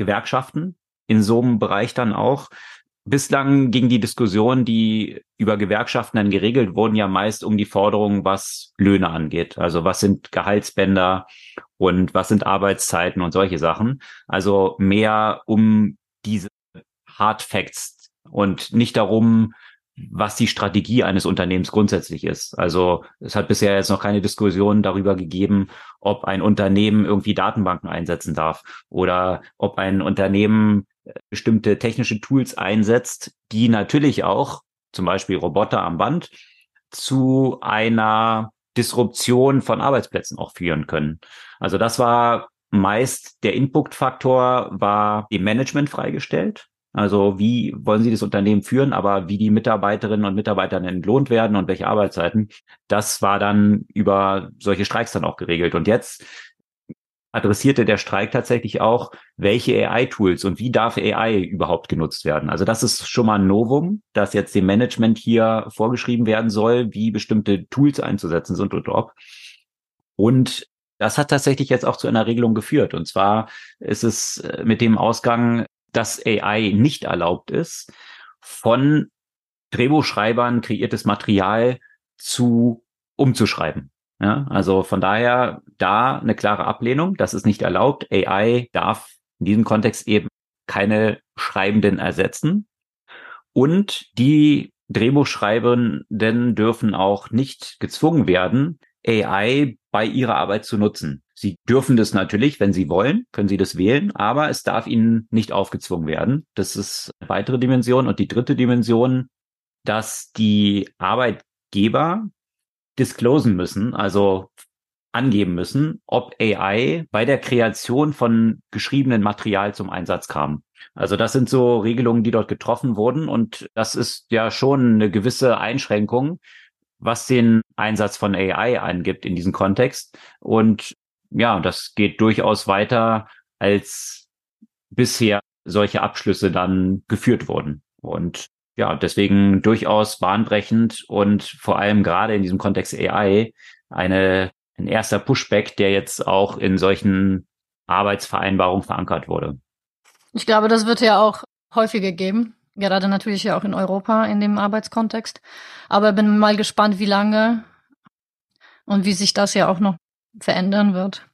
Gewerkschaften in so einem Bereich dann auch. Bislang ging die Diskussion, die über Gewerkschaften dann geregelt wurden, ja meist um die Forderungen, was Löhne angeht. Also was sind Gehaltsbänder und was sind Arbeitszeiten und solche Sachen. Also mehr um diese Hard Facts und nicht darum, was die Strategie eines Unternehmens grundsätzlich ist. Also es hat bisher jetzt noch keine Diskussion darüber gegeben, ob ein Unternehmen irgendwie Datenbanken einsetzen darf oder ob ein Unternehmen äh, bestimmte technische Tools einsetzt, die natürlich auch, zum Beispiel Roboter am Band, zu einer Disruption von Arbeitsplätzen auch führen können. Also das war meist der Input-Faktor war dem Management freigestellt. Also wie wollen Sie das Unternehmen führen, aber wie die Mitarbeiterinnen und Mitarbeiter entlohnt werden und welche Arbeitszeiten, das war dann über solche Streiks dann auch geregelt. Und jetzt adressierte der Streik tatsächlich auch, welche AI-Tools und wie darf AI überhaupt genutzt werden. Also das ist schon mal ein Novum, dass jetzt dem Management hier vorgeschrieben werden soll, wie bestimmte Tools einzusetzen sind und ob. Und das hat tatsächlich jetzt auch zu einer Regelung geführt. Und zwar ist es äh, mit dem Ausgang, dass AI nicht erlaubt ist, von Drehbuchschreibern kreiertes Material zu umzuschreiben. Ja, also von daher da eine klare Ablehnung. Das ist nicht erlaubt. AI darf in diesem Kontext eben keine Schreibenden ersetzen. Und die Drehbuchschreibenden dürfen auch nicht gezwungen werden, AI bei ihrer Arbeit zu nutzen. Sie dürfen das natürlich, wenn Sie wollen, können Sie das wählen, aber es darf Ihnen nicht aufgezwungen werden. Das ist eine weitere Dimension. Und die dritte Dimension, dass die Arbeitgeber disclosen müssen, also angeben müssen, ob AI bei der Kreation von geschriebenen Material zum Einsatz kam. Also das sind so Regelungen, die dort getroffen wurden und das ist ja schon eine gewisse Einschränkung, was den Einsatz von AI angibt in diesem Kontext. Und ja, das geht durchaus weiter, als bisher solche Abschlüsse dann geführt wurden. Und ja, deswegen durchaus bahnbrechend und vor allem gerade in diesem Kontext AI eine, ein erster Pushback, der jetzt auch in solchen Arbeitsvereinbarungen verankert wurde. Ich glaube, das wird ja auch häufiger geben, gerade natürlich ja auch in Europa in dem Arbeitskontext. Aber bin mal gespannt, wie lange und wie sich das ja auch noch verändern wird.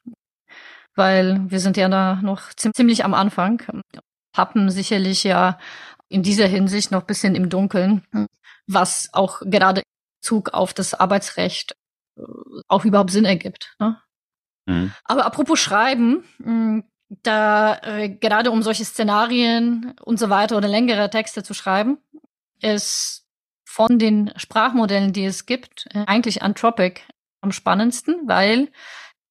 Weil wir sind ja da noch ziemlich am Anfang, tappen sicherlich ja in dieser Hinsicht noch bisschen im Dunkeln, was auch gerade Zug auf das Arbeitsrecht äh, auch überhaupt Sinn ergibt. Ne? Mhm. Aber apropos Schreiben, hm, da äh, gerade um solche Szenarien und so weiter oder längere Texte zu schreiben, ist von den Sprachmodellen, die es gibt, äh, eigentlich Anthropic am spannendsten, weil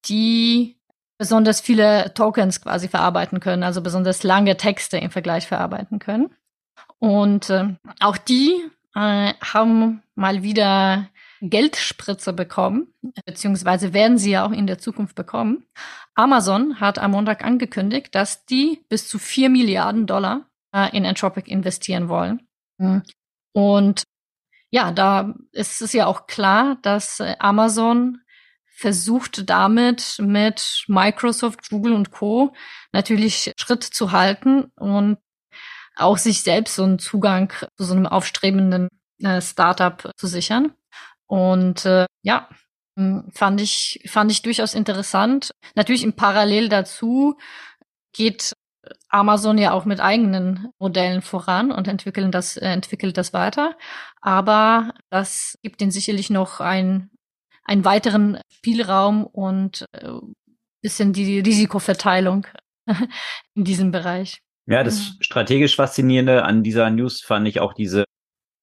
die besonders viele Tokens quasi verarbeiten können, also besonders lange Texte im Vergleich verarbeiten können. Und äh, auch die äh, haben mal wieder Geldspritze bekommen, beziehungsweise werden sie ja auch in der Zukunft bekommen. Amazon hat am Montag angekündigt, dass die bis zu vier Milliarden Dollar äh, in Entropic investieren wollen. Mhm. Und ja, da ist es ja auch klar, dass äh, Amazon versucht damit mit Microsoft, Google und Co. natürlich Schritt zu halten und auch sich selbst so einen Zugang zu so einem aufstrebenden äh, Startup zu sichern. Und äh, ja, hm, fand ich, fand ich durchaus interessant. Natürlich im Parallel dazu geht Amazon ja auch mit eigenen Modellen voran und entwickeln das, äh, entwickelt das weiter. Aber das gibt ihnen sicherlich noch ein, einen weiteren Spielraum und äh, bisschen die Risikoverteilung in diesem Bereich. Ja, das mhm. strategisch Faszinierende an dieser News fand ich auch diese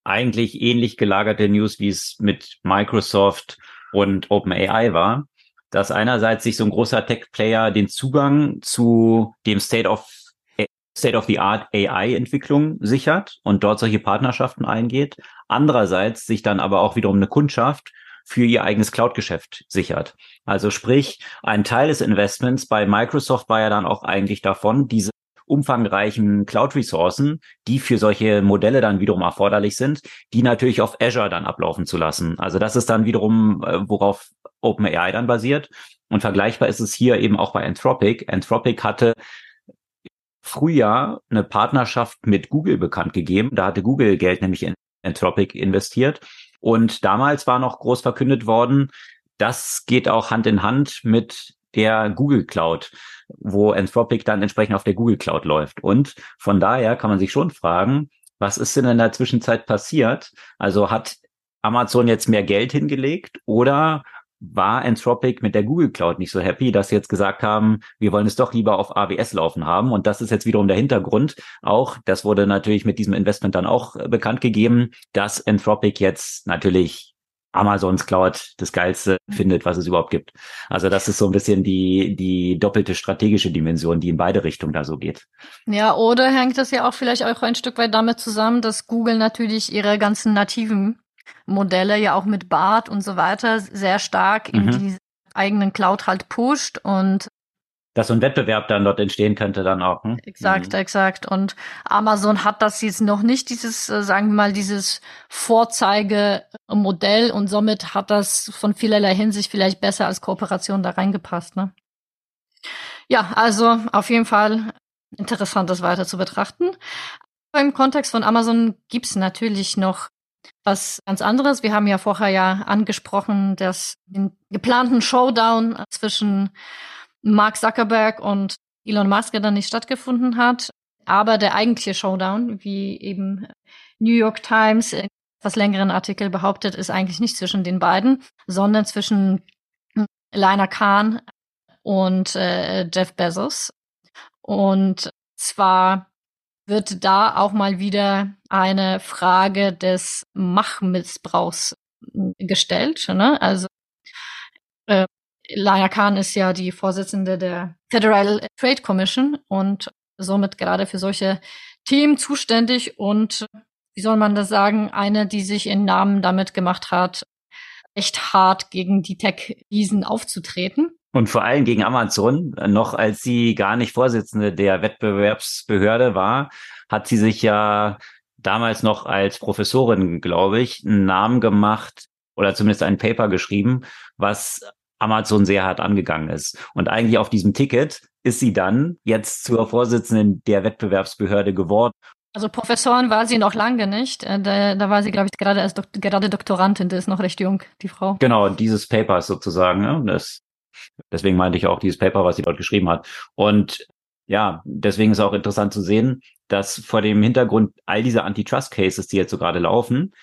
eigentlich ähnlich gelagerte News, wie es mit Microsoft und OpenAI war, dass einerseits sich so ein großer Tech-Player den Zugang zu dem State of State of the Art AI-Entwicklung sichert und dort solche Partnerschaften eingeht. Andererseits sich dann aber auch wiederum eine Kundschaft für ihr eigenes Cloud-Geschäft sichert. Also sprich, ein Teil des Investments bei Microsoft war ja dann auch eigentlich davon, diese umfangreichen Cloud-Ressourcen, die für solche Modelle dann wiederum erforderlich sind, die natürlich auf Azure dann ablaufen zu lassen. Also das ist dann wiederum, äh, worauf OpenAI dann basiert. Und vergleichbar ist es hier eben auch bei Anthropic. Anthropic hatte Frühjahr eine Partnerschaft mit Google bekannt gegeben. Da hatte Google Geld nämlich in Anthropic investiert. Und damals war noch groß verkündet worden, das geht auch Hand in Hand mit der Google Cloud wo Anthropic dann entsprechend auf der Google Cloud läuft. Und von daher kann man sich schon fragen, was ist denn in der Zwischenzeit passiert? Also hat Amazon jetzt mehr Geld hingelegt oder war Anthropic mit der Google Cloud nicht so happy, dass sie jetzt gesagt haben, wir wollen es doch lieber auf AWS laufen haben. Und das ist jetzt wiederum der Hintergrund. Auch, das wurde natürlich mit diesem Investment dann auch bekannt gegeben, dass Anthropic jetzt natürlich Amazons Cloud das Geilste findet, was es überhaupt gibt. Also das ist so ein bisschen die, die doppelte strategische Dimension, die in beide Richtungen da so geht. Ja, oder hängt das ja auch vielleicht auch ein Stück weit damit zusammen, dass Google natürlich ihre ganzen nativen Modelle ja auch mit BART und so weiter sehr stark in mhm. die eigenen Cloud halt pusht und dass so ein Wettbewerb dann dort entstehen könnte dann auch. Hm? Exakt, mhm. exakt. Und Amazon hat das jetzt noch nicht, dieses, äh, sagen wir mal, dieses Vorzeigemodell und somit hat das von vielerlei Hinsicht vielleicht besser als Kooperation da reingepasst. Ne? Ja, also auf jeden Fall interessant, das weiter zu betrachten. Im Kontext von Amazon gibt's natürlich noch was ganz anderes. Wir haben ja vorher ja angesprochen, dass den geplanten Showdown zwischen Mark Zuckerberg und Elon Musk dann nicht stattgefunden hat. Aber der eigentliche Showdown, wie eben New York Times in etwas längeren Artikel behauptet, ist eigentlich nicht zwischen den beiden, sondern zwischen Liner Khan und äh, Jeff Bezos. Und zwar wird da auch mal wieder eine Frage des Machtmissbrauchs gestellt. Ne? Also äh, Laia Khan ist ja die Vorsitzende der Federal Trade Commission und somit gerade für solche Themen zuständig und wie soll man das sagen, eine, die sich in Namen damit gemacht hat, echt hart gegen die Tech-Riesen aufzutreten. Und vor allem gegen Amazon, noch als sie gar nicht Vorsitzende der Wettbewerbsbehörde war, hat sie sich ja damals noch als Professorin, glaube ich, einen Namen gemacht oder zumindest ein Paper geschrieben, was Amazon sehr hart angegangen ist. Und eigentlich auf diesem Ticket ist sie dann jetzt zur Vorsitzenden der Wettbewerbsbehörde geworden. Also Professorin war sie noch lange nicht. Äh, da, da war sie, glaube ich, gerade als Dok gerade Doktorandin. Die ist noch recht jung, die Frau. Genau, dieses Paper sozusagen. Ne? Das, deswegen meinte ich auch dieses Paper, was sie dort geschrieben hat. Und ja, deswegen ist auch interessant zu sehen, dass vor dem Hintergrund all dieser Antitrust-Cases, die jetzt so gerade laufen,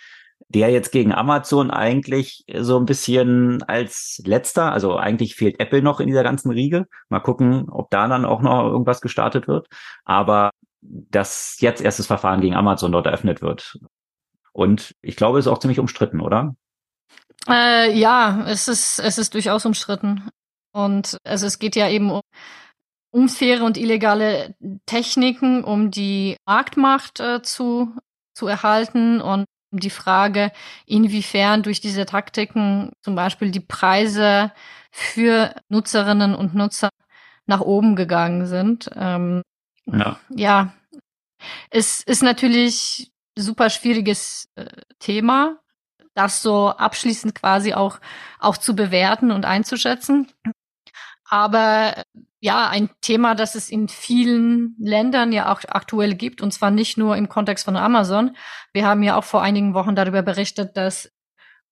der jetzt gegen Amazon eigentlich so ein bisschen als letzter, also eigentlich fehlt Apple noch in dieser ganzen Riege. Mal gucken, ob da dann auch noch irgendwas gestartet wird. Aber dass jetzt erst das Verfahren gegen Amazon dort eröffnet wird. Und ich glaube, es ist auch ziemlich umstritten, oder? Äh, ja, es ist, es ist durchaus umstritten. Und also es geht ja eben um unfaire und illegale Techniken, um die Marktmacht äh, zu, zu erhalten und die Frage, inwiefern durch diese Taktiken zum Beispiel die Preise für Nutzerinnen und Nutzer nach oben gegangen sind. Ähm, ja. ja, es ist natürlich super schwieriges äh, Thema, das so abschließend quasi auch, auch zu bewerten und einzuschätzen. Aber ja, ein Thema, das es in vielen Ländern ja auch aktuell gibt, und zwar nicht nur im Kontext von Amazon. Wir haben ja auch vor einigen Wochen darüber berichtet, dass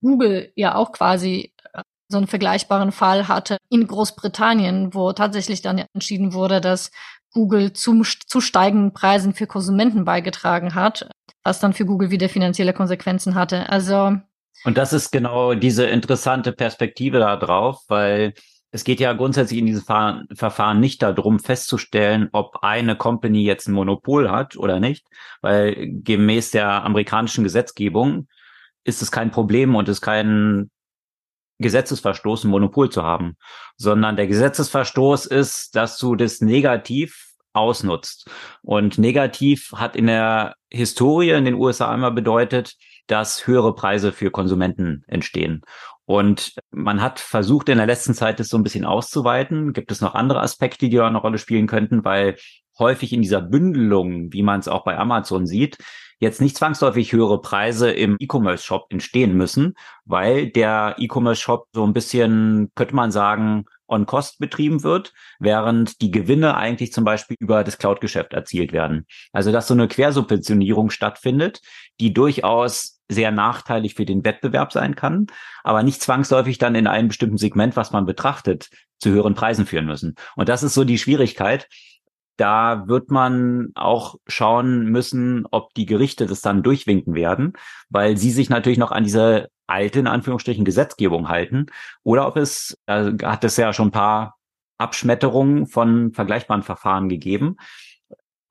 Google ja auch quasi äh, so einen vergleichbaren Fall hatte in Großbritannien, wo tatsächlich dann entschieden wurde, dass Google zum, zu steigenden Preisen für Konsumenten beigetragen hat, was dann für Google wieder finanzielle Konsequenzen hatte. Also und das ist genau diese interessante Perspektive da drauf, weil es geht ja grundsätzlich in diesem Verfahren nicht darum festzustellen, ob eine Company jetzt ein Monopol hat oder nicht, weil gemäß der amerikanischen Gesetzgebung ist es kein Problem und ist kein Gesetzesverstoß, ein Monopol zu haben, sondern der Gesetzesverstoß ist, dass du das negativ ausnutzt. Und negativ hat in der Historie in den USA immer bedeutet, dass höhere Preise für Konsumenten entstehen. Und man hat versucht in der letzten Zeit das so ein bisschen auszuweiten. Gibt es noch andere Aspekte, die da eine Rolle spielen könnten, weil häufig in dieser Bündelung, wie man es auch bei Amazon sieht, jetzt nicht zwangsläufig höhere Preise im E-Commerce-Shop entstehen müssen, weil der E-Commerce-Shop so ein bisschen, könnte man sagen, on Cost betrieben wird, während die Gewinne eigentlich zum Beispiel über das Cloud-Geschäft erzielt werden. Also dass so eine Quersubventionierung stattfindet, die durchaus sehr nachteilig für den Wettbewerb sein kann, aber nicht zwangsläufig dann in einem bestimmten Segment, was man betrachtet, zu höheren Preisen führen müssen. Und das ist so die Schwierigkeit. Da wird man auch schauen müssen, ob die Gerichte das dann durchwinken werden, weil sie sich natürlich noch an diese alte, in Anführungsstrichen, Gesetzgebung halten. Oder ob es, da hat es ja schon ein paar Abschmetterungen von vergleichbaren Verfahren gegeben,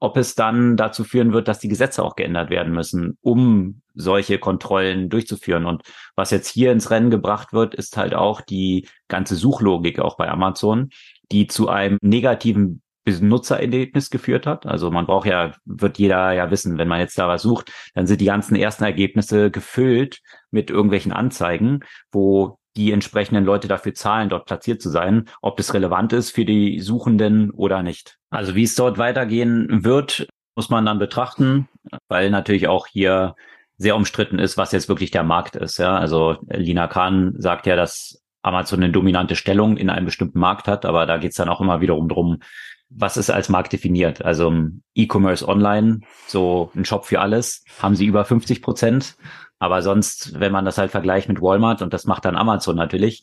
ob es dann dazu führen wird, dass die Gesetze auch geändert werden müssen, um solche Kontrollen durchzuführen. Und was jetzt hier ins Rennen gebracht wird, ist halt auch die ganze Suchlogik auch bei Amazon, die zu einem negativen Nutzererlebnis geführt hat. Also man braucht ja, wird jeder ja wissen, wenn man jetzt da was sucht, dann sind die ganzen ersten Ergebnisse gefüllt mit irgendwelchen Anzeigen, wo die entsprechenden Leute dafür zahlen, dort platziert zu sein, ob das relevant ist für die Suchenden oder nicht. Also wie es dort weitergehen wird, muss man dann betrachten, weil natürlich auch hier sehr umstritten ist, was jetzt wirklich der Markt ist. Ja, also Lina Kahn sagt ja, dass Amazon eine dominante Stellung in einem bestimmten Markt hat, aber da geht es dann auch immer wiederum drum, was ist als Markt definiert? Also E-Commerce Online, so ein Shop für alles, haben sie über 50 Prozent. Aber sonst, wenn man das halt vergleicht mit Walmart, und das macht dann Amazon natürlich,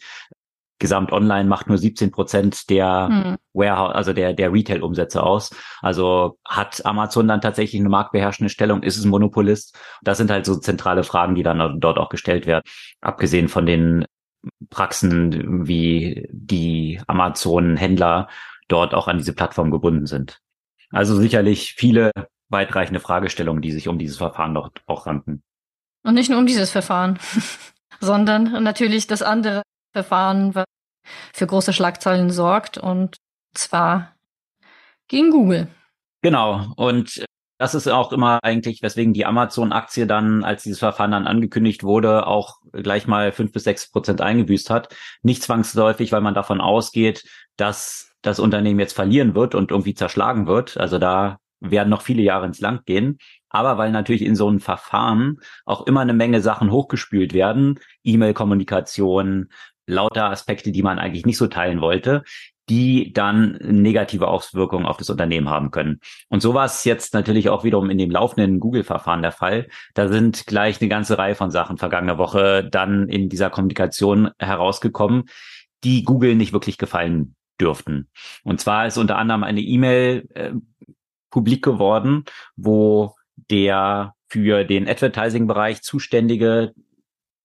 Gesamt Online macht nur 17 Prozent der hm. Warehouse, also der, der Retail-Umsätze aus. Also hat Amazon dann tatsächlich eine marktbeherrschende Stellung? Ist es ein Monopolist? Das sind halt so zentrale Fragen, die dann dort auch gestellt werden. Abgesehen von den Praxen, wie die Amazon-Händler dort auch an diese Plattform gebunden sind. Also sicherlich viele weitreichende Fragestellungen, die sich um dieses Verfahren noch auch ranken. Und nicht nur um dieses Verfahren, sondern natürlich das andere Verfahren, was für große Schlagzeilen sorgt, und zwar gegen Google. Genau. Und das ist auch immer eigentlich, weswegen die Amazon-Aktie dann, als dieses Verfahren dann angekündigt wurde, auch gleich mal fünf bis sechs Prozent eingebüßt hat. Nicht zwangsläufig, weil man davon ausgeht, dass das Unternehmen jetzt verlieren wird und irgendwie zerschlagen wird. Also da werden noch viele Jahre ins Land gehen. aber weil natürlich in so einem Verfahren auch immer eine Menge Sachen hochgespült werden, E-Mail-Kommunikation, lauter Aspekte, die man eigentlich nicht so teilen wollte, die dann negative Auswirkungen auf das Unternehmen haben können. Und so war es jetzt natürlich auch wiederum in dem laufenden Google-Verfahren der Fall. Da sind gleich eine ganze Reihe von Sachen vergangene Woche dann in dieser Kommunikation herausgekommen, die Google nicht wirklich gefallen dürften. Und zwar ist unter anderem eine E-Mail äh, publik geworden, wo der für den Advertising-Bereich zuständige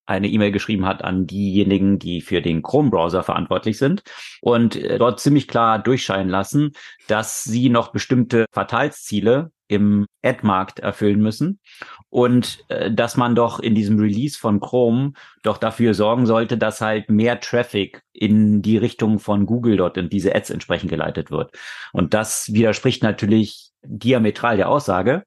eine E-Mail geschrieben hat an diejenigen, die für den Chrome-Browser verantwortlich sind und äh, dort ziemlich klar durchscheinen lassen, dass sie noch bestimmte Quartalsziele im Ad-Markt erfüllen müssen und äh, dass man doch in diesem Release von Chrome doch dafür sorgen sollte, dass halt mehr Traffic in die Richtung von Google dort in diese Ads entsprechend geleitet wird. Und das widerspricht natürlich diametral der Aussage,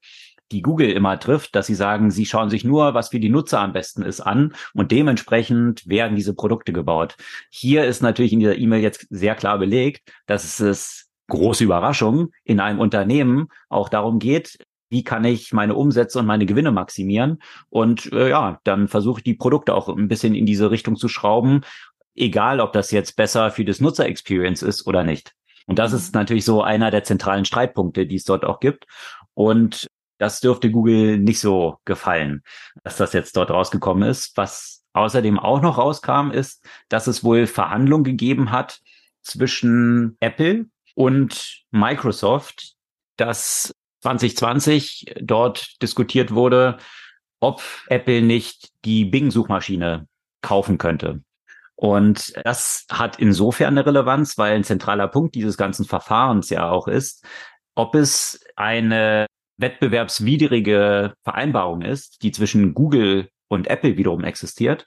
die Google immer trifft, dass sie sagen, sie schauen sich nur, was für die Nutzer am besten ist, an und dementsprechend werden diese Produkte gebaut. Hier ist natürlich in dieser E-Mail jetzt sehr klar belegt, dass es große Überraschung in einem Unternehmen auch darum geht, wie kann ich meine Umsätze und meine Gewinne maximieren? Und äh, ja, dann versuche ich die Produkte auch ein bisschen in diese Richtung zu schrauben, egal ob das jetzt besser für das Nutzer-Experience ist oder nicht. Und das ist mhm. natürlich so einer der zentralen Streitpunkte, die es dort auch gibt. Und das dürfte Google nicht so gefallen, dass das jetzt dort rausgekommen ist. Was außerdem auch noch rauskam, ist, dass es wohl Verhandlungen gegeben hat zwischen Apple und Microsoft, dass 2020 dort diskutiert wurde, ob Apple nicht die Bing-Suchmaschine kaufen könnte. Und das hat insofern eine Relevanz, weil ein zentraler Punkt dieses ganzen Verfahrens ja auch ist, ob es eine wettbewerbswidrige Vereinbarung ist, die zwischen Google und Apple wiederum existiert,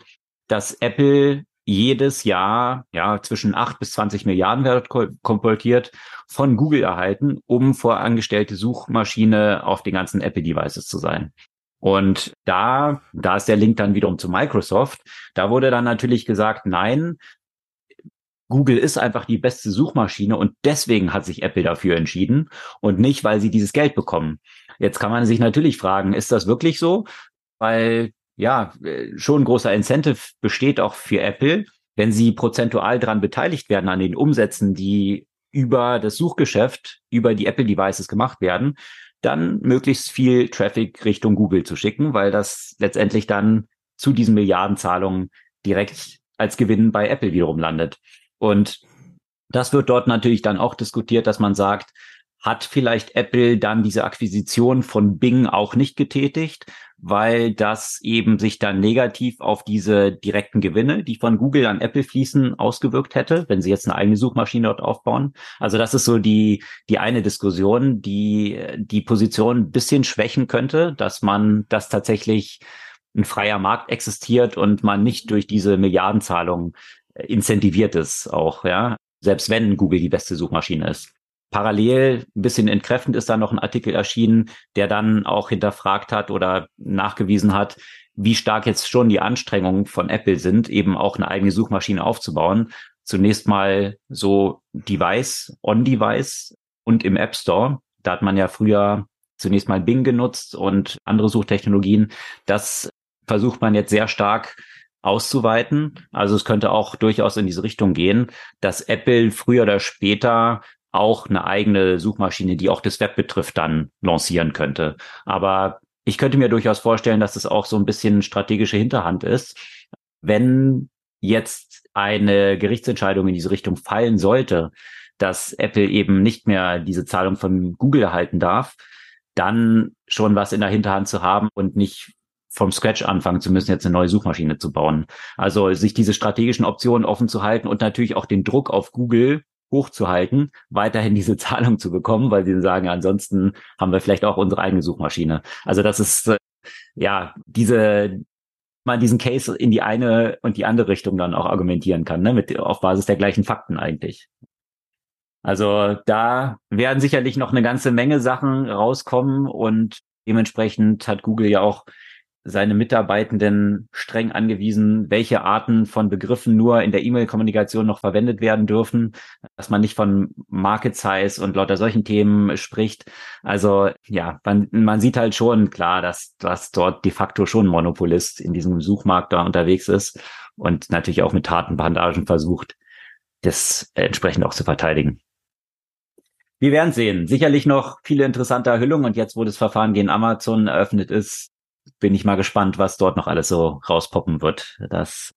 dass Apple jedes Jahr ja zwischen 8 bis 20 Milliarden Wert komportiert von Google erhalten, um vorangestellte Suchmaschine auf den ganzen Apple Devices zu sein. Und da, da ist der Link dann wiederum zu Microsoft. Da wurde dann natürlich gesagt, nein, Google ist einfach die beste Suchmaschine und deswegen hat sich Apple dafür entschieden und nicht, weil sie dieses Geld bekommen. Jetzt kann man sich natürlich fragen, ist das wirklich so? Weil ja, schon ein großer Incentive besteht auch für Apple, wenn sie prozentual daran beteiligt werden an den Umsätzen, die über das Suchgeschäft, über die Apple Devices gemacht werden, dann möglichst viel Traffic Richtung Google zu schicken, weil das letztendlich dann zu diesen Milliardenzahlungen direkt als Gewinn bei Apple wiederum landet. Und das wird dort natürlich dann auch diskutiert, dass man sagt, hat vielleicht Apple dann diese Akquisition von Bing auch nicht getätigt, weil das eben sich dann negativ auf diese direkten Gewinne, die von Google an Apple fließen, ausgewirkt hätte, wenn sie jetzt eine eigene Suchmaschine dort aufbauen. Also das ist so die, die eine Diskussion, die die Position ein bisschen schwächen könnte, dass man das tatsächlich ein freier Markt existiert und man nicht durch diese Milliardenzahlungen incentiviert ist auch, ja. Selbst wenn Google die beste Suchmaschine ist. Parallel, ein bisschen entkräftend ist da noch ein Artikel erschienen, der dann auch hinterfragt hat oder nachgewiesen hat, wie stark jetzt schon die Anstrengungen von Apple sind, eben auch eine eigene Suchmaschine aufzubauen. Zunächst mal so Device, On-Device und im App Store. Da hat man ja früher zunächst mal Bing genutzt und andere Suchtechnologien. Das versucht man jetzt sehr stark auszuweiten. Also es könnte auch durchaus in diese Richtung gehen, dass Apple früher oder später auch eine eigene Suchmaschine, die auch das Web betrifft, dann lancieren könnte. Aber ich könnte mir durchaus vorstellen, dass es auch so ein bisschen strategische Hinterhand ist. Wenn jetzt eine Gerichtsentscheidung in diese Richtung fallen sollte, dass Apple eben nicht mehr diese Zahlung von Google erhalten darf, dann schon was in der Hinterhand zu haben und nicht vom Scratch anfangen zu müssen, jetzt eine neue Suchmaschine zu bauen. Also sich diese strategischen Optionen offen zu halten und natürlich auch den Druck auf Google hochzuhalten, weiterhin diese Zahlung zu bekommen, weil sie sagen, ansonsten haben wir vielleicht auch unsere eigene Suchmaschine. Also das ist äh, ja diese man diesen Case in die eine und die andere Richtung dann auch argumentieren kann, ne, mit auf Basis der gleichen Fakten eigentlich. Also da werden sicherlich noch eine ganze Menge Sachen rauskommen und dementsprechend hat Google ja auch seine Mitarbeitenden streng angewiesen, welche Arten von Begriffen nur in der E-Mail-Kommunikation noch verwendet werden dürfen, dass man nicht von Market Size und lauter solchen Themen spricht. Also ja, man, man sieht halt schon klar, dass, dass dort de facto schon Monopolist in diesem Suchmarkt da unterwegs ist und natürlich auch mit Tatenbandagen versucht, das entsprechend auch zu verteidigen. Wir werden sehen. Sicherlich noch viele interessante Erhüllungen und jetzt, wo das Verfahren gegen Amazon eröffnet ist, bin ich mal gespannt, was dort noch alles so rauspoppen wird. Das,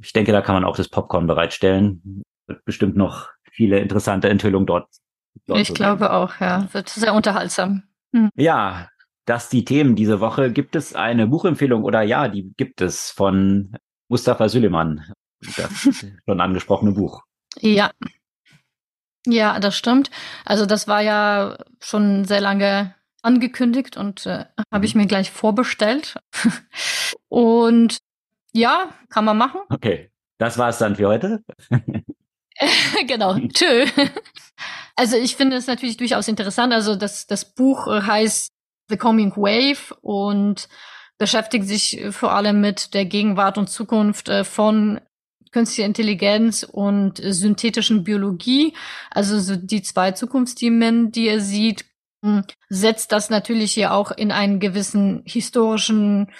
ich denke, da kann man auch das Popcorn bereitstellen. Wird bestimmt noch viele interessante Enthüllungen dort. dort ich glaube sein. auch, ja. Wird sehr unterhaltsam. Hm. Ja, das die Themen diese Woche. Gibt es eine Buchempfehlung oder ja, die gibt es von Mustafa Süleyman. Das schon angesprochene Buch. Ja. Ja, das stimmt. Also das war ja schon sehr lange angekündigt und äh, habe ich mhm. mir gleich vorbestellt. und ja, kann man machen. Okay, das war's dann für heute. genau, tschö. Also ich finde es natürlich durchaus interessant. Also das, das Buch heißt The Coming Wave und beschäftigt sich vor allem mit der Gegenwart und Zukunft äh, von künstlicher Intelligenz und synthetischen Biologie. Also so die zwei Zukunftsthemen, die er sieht, setzt das natürlich hier auch in einen gewissen historischen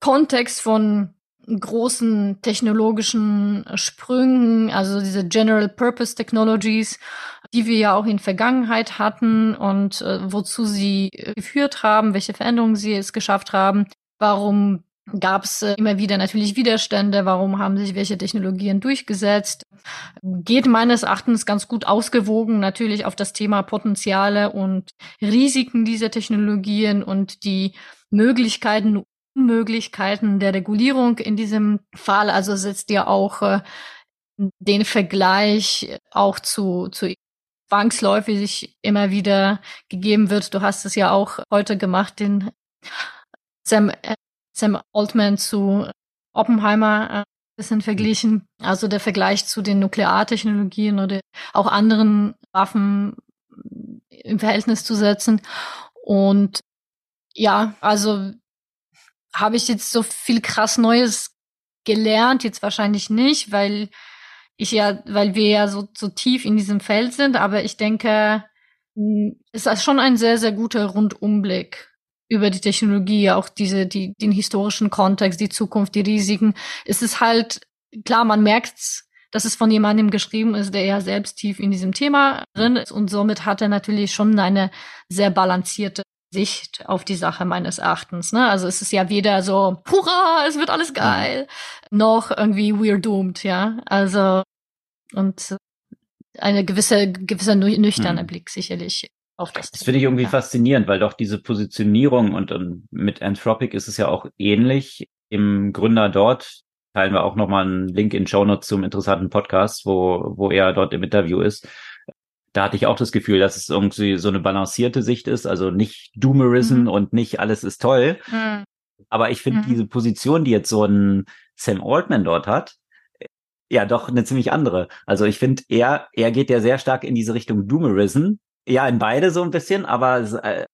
Kontext von großen technologischen Sprüngen, also diese General Purpose Technologies, die wir ja auch in Vergangenheit hatten und äh, wozu sie geführt haben, welche Veränderungen sie es geschafft haben, warum gab es äh, immer wieder natürlich Widerstände, warum haben sich welche Technologien durchgesetzt. Geht meines Erachtens ganz gut ausgewogen natürlich auf das Thema Potenziale und Risiken dieser Technologien und die Möglichkeiten, Unmöglichkeiten der Regulierung in diesem Fall. Also setzt ja auch äh, den Vergleich auch zu, zu zwangsläufig sich immer wieder gegeben wird. Du hast es ja auch heute gemacht, den Sam Sam Altman zu Oppenheimer äh, bisschen verglichen. Also der Vergleich zu den Nukleartechnologien oder auch anderen Waffen im Verhältnis zu setzen. Und ja, also habe ich jetzt so viel krass Neues gelernt, jetzt wahrscheinlich nicht, weil ich ja, weil wir ja so, so tief in diesem Feld sind, aber ich denke, es ist schon ein sehr, sehr guter Rundumblick über die Technologie, auch diese, die, den historischen Kontext, die Zukunft, die Risiken. Es ist halt, klar, man merkt's, dass es von jemandem geschrieben ist, der ja selbst tief in diesem Thema drin ist und somit hat er natürlich schon eine sehr balancierte Sicht auf die Sache meines Erachtens. Ne? Also es ist ja weder so, hurra, es wird alles geil, noch irgendwie we're doomed, ja. Also und eine gewisse, gewisser nüchterne mhm. Blick sicherlich auf das. Das finde ich irgendwie ja. faszinierend, weil doch diese Positionierung und, und mit Anthropic ist es ja auch ähnlich. Im Gründer dort teilen wir auch nochmal einen Link in Show Notes zum interessanten Podcast, wo, wo er dort im Interview ist. Da hatte ich auch das Gefühl, dass es irgendwie so eine balancierte Sicht ist, also nicht Doomerism mhm. und nicht alles ist toll. Mhm. Aber ich finde mhm. diese Position, die jetzt so ein Sam Altman dort hat, ja doch eine ziemlich andere. Also ich finde, er, er geht ja sehr stark in diese Richtung Doomerism, ja, in beide so ein bisschen, aber äh,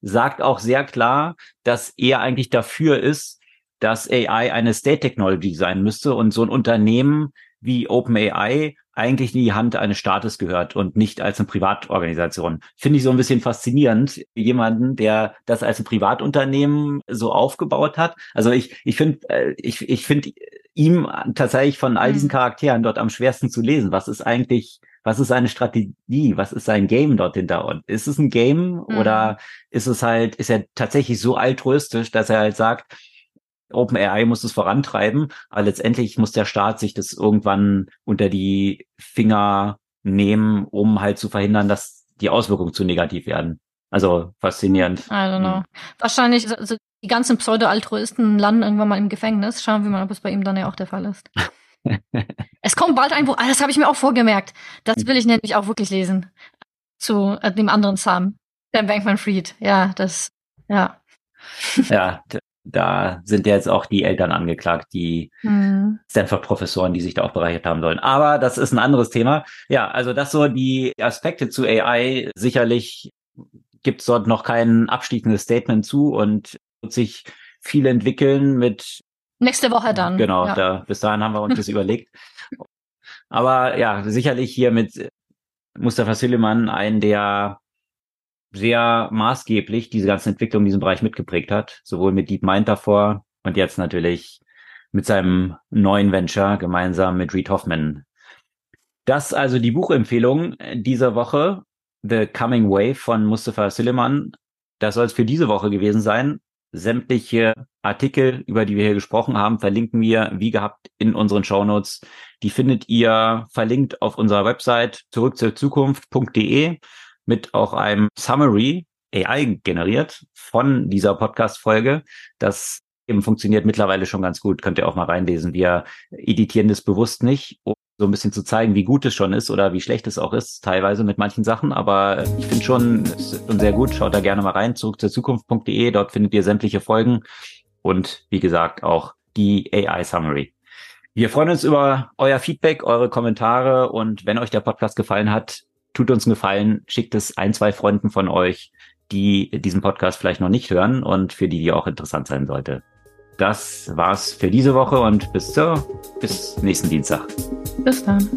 sagt auch sehr klar, dass er eigentlich dafür ist, dass AI eine State Technology sein müsste und so ein Unternehmen wie OpenAI eigentlich in die Hand eines Staates gehört und nicht als eine Privatorganisation. Finde ich so ein bisschen faszinierend, jemanden, der das als ein Privatunternehmen so aufgebaut hat. Also ich, ich finde, äh, ich, ich finde ihm tatsächlich von all diesen mhm. Charakteren dort am schwersten zu lesen. Was ist eigentlich was ist seine Strategie? Was ist sein Game dort hinter? Und ist es ein Game mhm. oder ist es halt, ist er tatsächlich so altruistisch, dass er halt sagt, OpenAI muss es vorantreiben, aber letztendlich muss der Staat sich das irgendwann unter die Finger nehmen, um halt zu verhindern, dass die Auswirkungen zu negativ werden. Also faszinierend. I don't know. Mhm. Wahrscheinlich, also die ganzen Pseudo-Altruisten landen irgendwann mal im Gefängnis. Schauen wir mal, ob es bei ihm dann ja auch der Fall ist. es kommt bald ein Buch, ah, das habe ich mir auch vorgemerkt. Das will ich nämlich auch wirklich lesen. Zu äh, dem anderen Sam, Dan Bankman-Fried. Ja, das, ja. Ja, da sind ja jetzt auch die Eltern angeklagt, die mhm. Stanford-Professoren, die sich da auch bereichert haben sollen. Aber das ist ein anderes Thema. Ja, also das so die Aspekte zu AI. Sicherlich gibt es dort noch kein abschließendes Statement zu und wird sich viel entwickeln mit. Nächste Woche dann. Genau, ja. da, bis dahin haben wir uns das überlegt. Aber ja, sicherlich hier mit Mustafa Süleyman, einen, der sehr maßgeblich diese ganze Entwicklung in diesem Bereich mitgeprägt hat, sowohl mit DeepMind davor und jetzt natürlich mit seinem neuen Venture gemeinsam mit Reed Hoffman. Das also die Buchempfehlung dieser Woche, The Coming Wave von Mustafa Süleyman. Das soll es für diese Woche gewesen sein. Sämtliche Artikel, über die wir hier gesprochen haben, verlinken wir wie gehabt in unseren Shownotes. Die findet ihr verlinkt auf unserer Website zurück zur Zukunft.de mit auch einem Summary AI generiert von dieser Podcast-Folge. Das eben funktioniert mittlerweile schon ganz gut. Könnt ihr auch mal reinlesen. Wir editieren das bewusst nicht, um so ein bisschen zu zeigen, wie gut es schon ist oder wie schlecht es auch ist, teilweise mit manchen Sachen. Aber ich finde schon, es ist schon sehr gut. Schaut da gerne mal rein, zurück zur Zukunft.de. Dort findet ihr sämtliche Folgen und wie gesagt auch die AI Summary. Wir freuen uns über euer Feedback, eure Kommentare und wenn euch der Podcast gefallen hat, tut uns einen Gefallen, schickt es ein, zwei Freunden von euch, die diesen Podcast vielleicht noch nicht hören und für die die auch interessant sein sollte. Das war's für diese Woche und bis zur, bis nächsten Dienstag. Bis dann.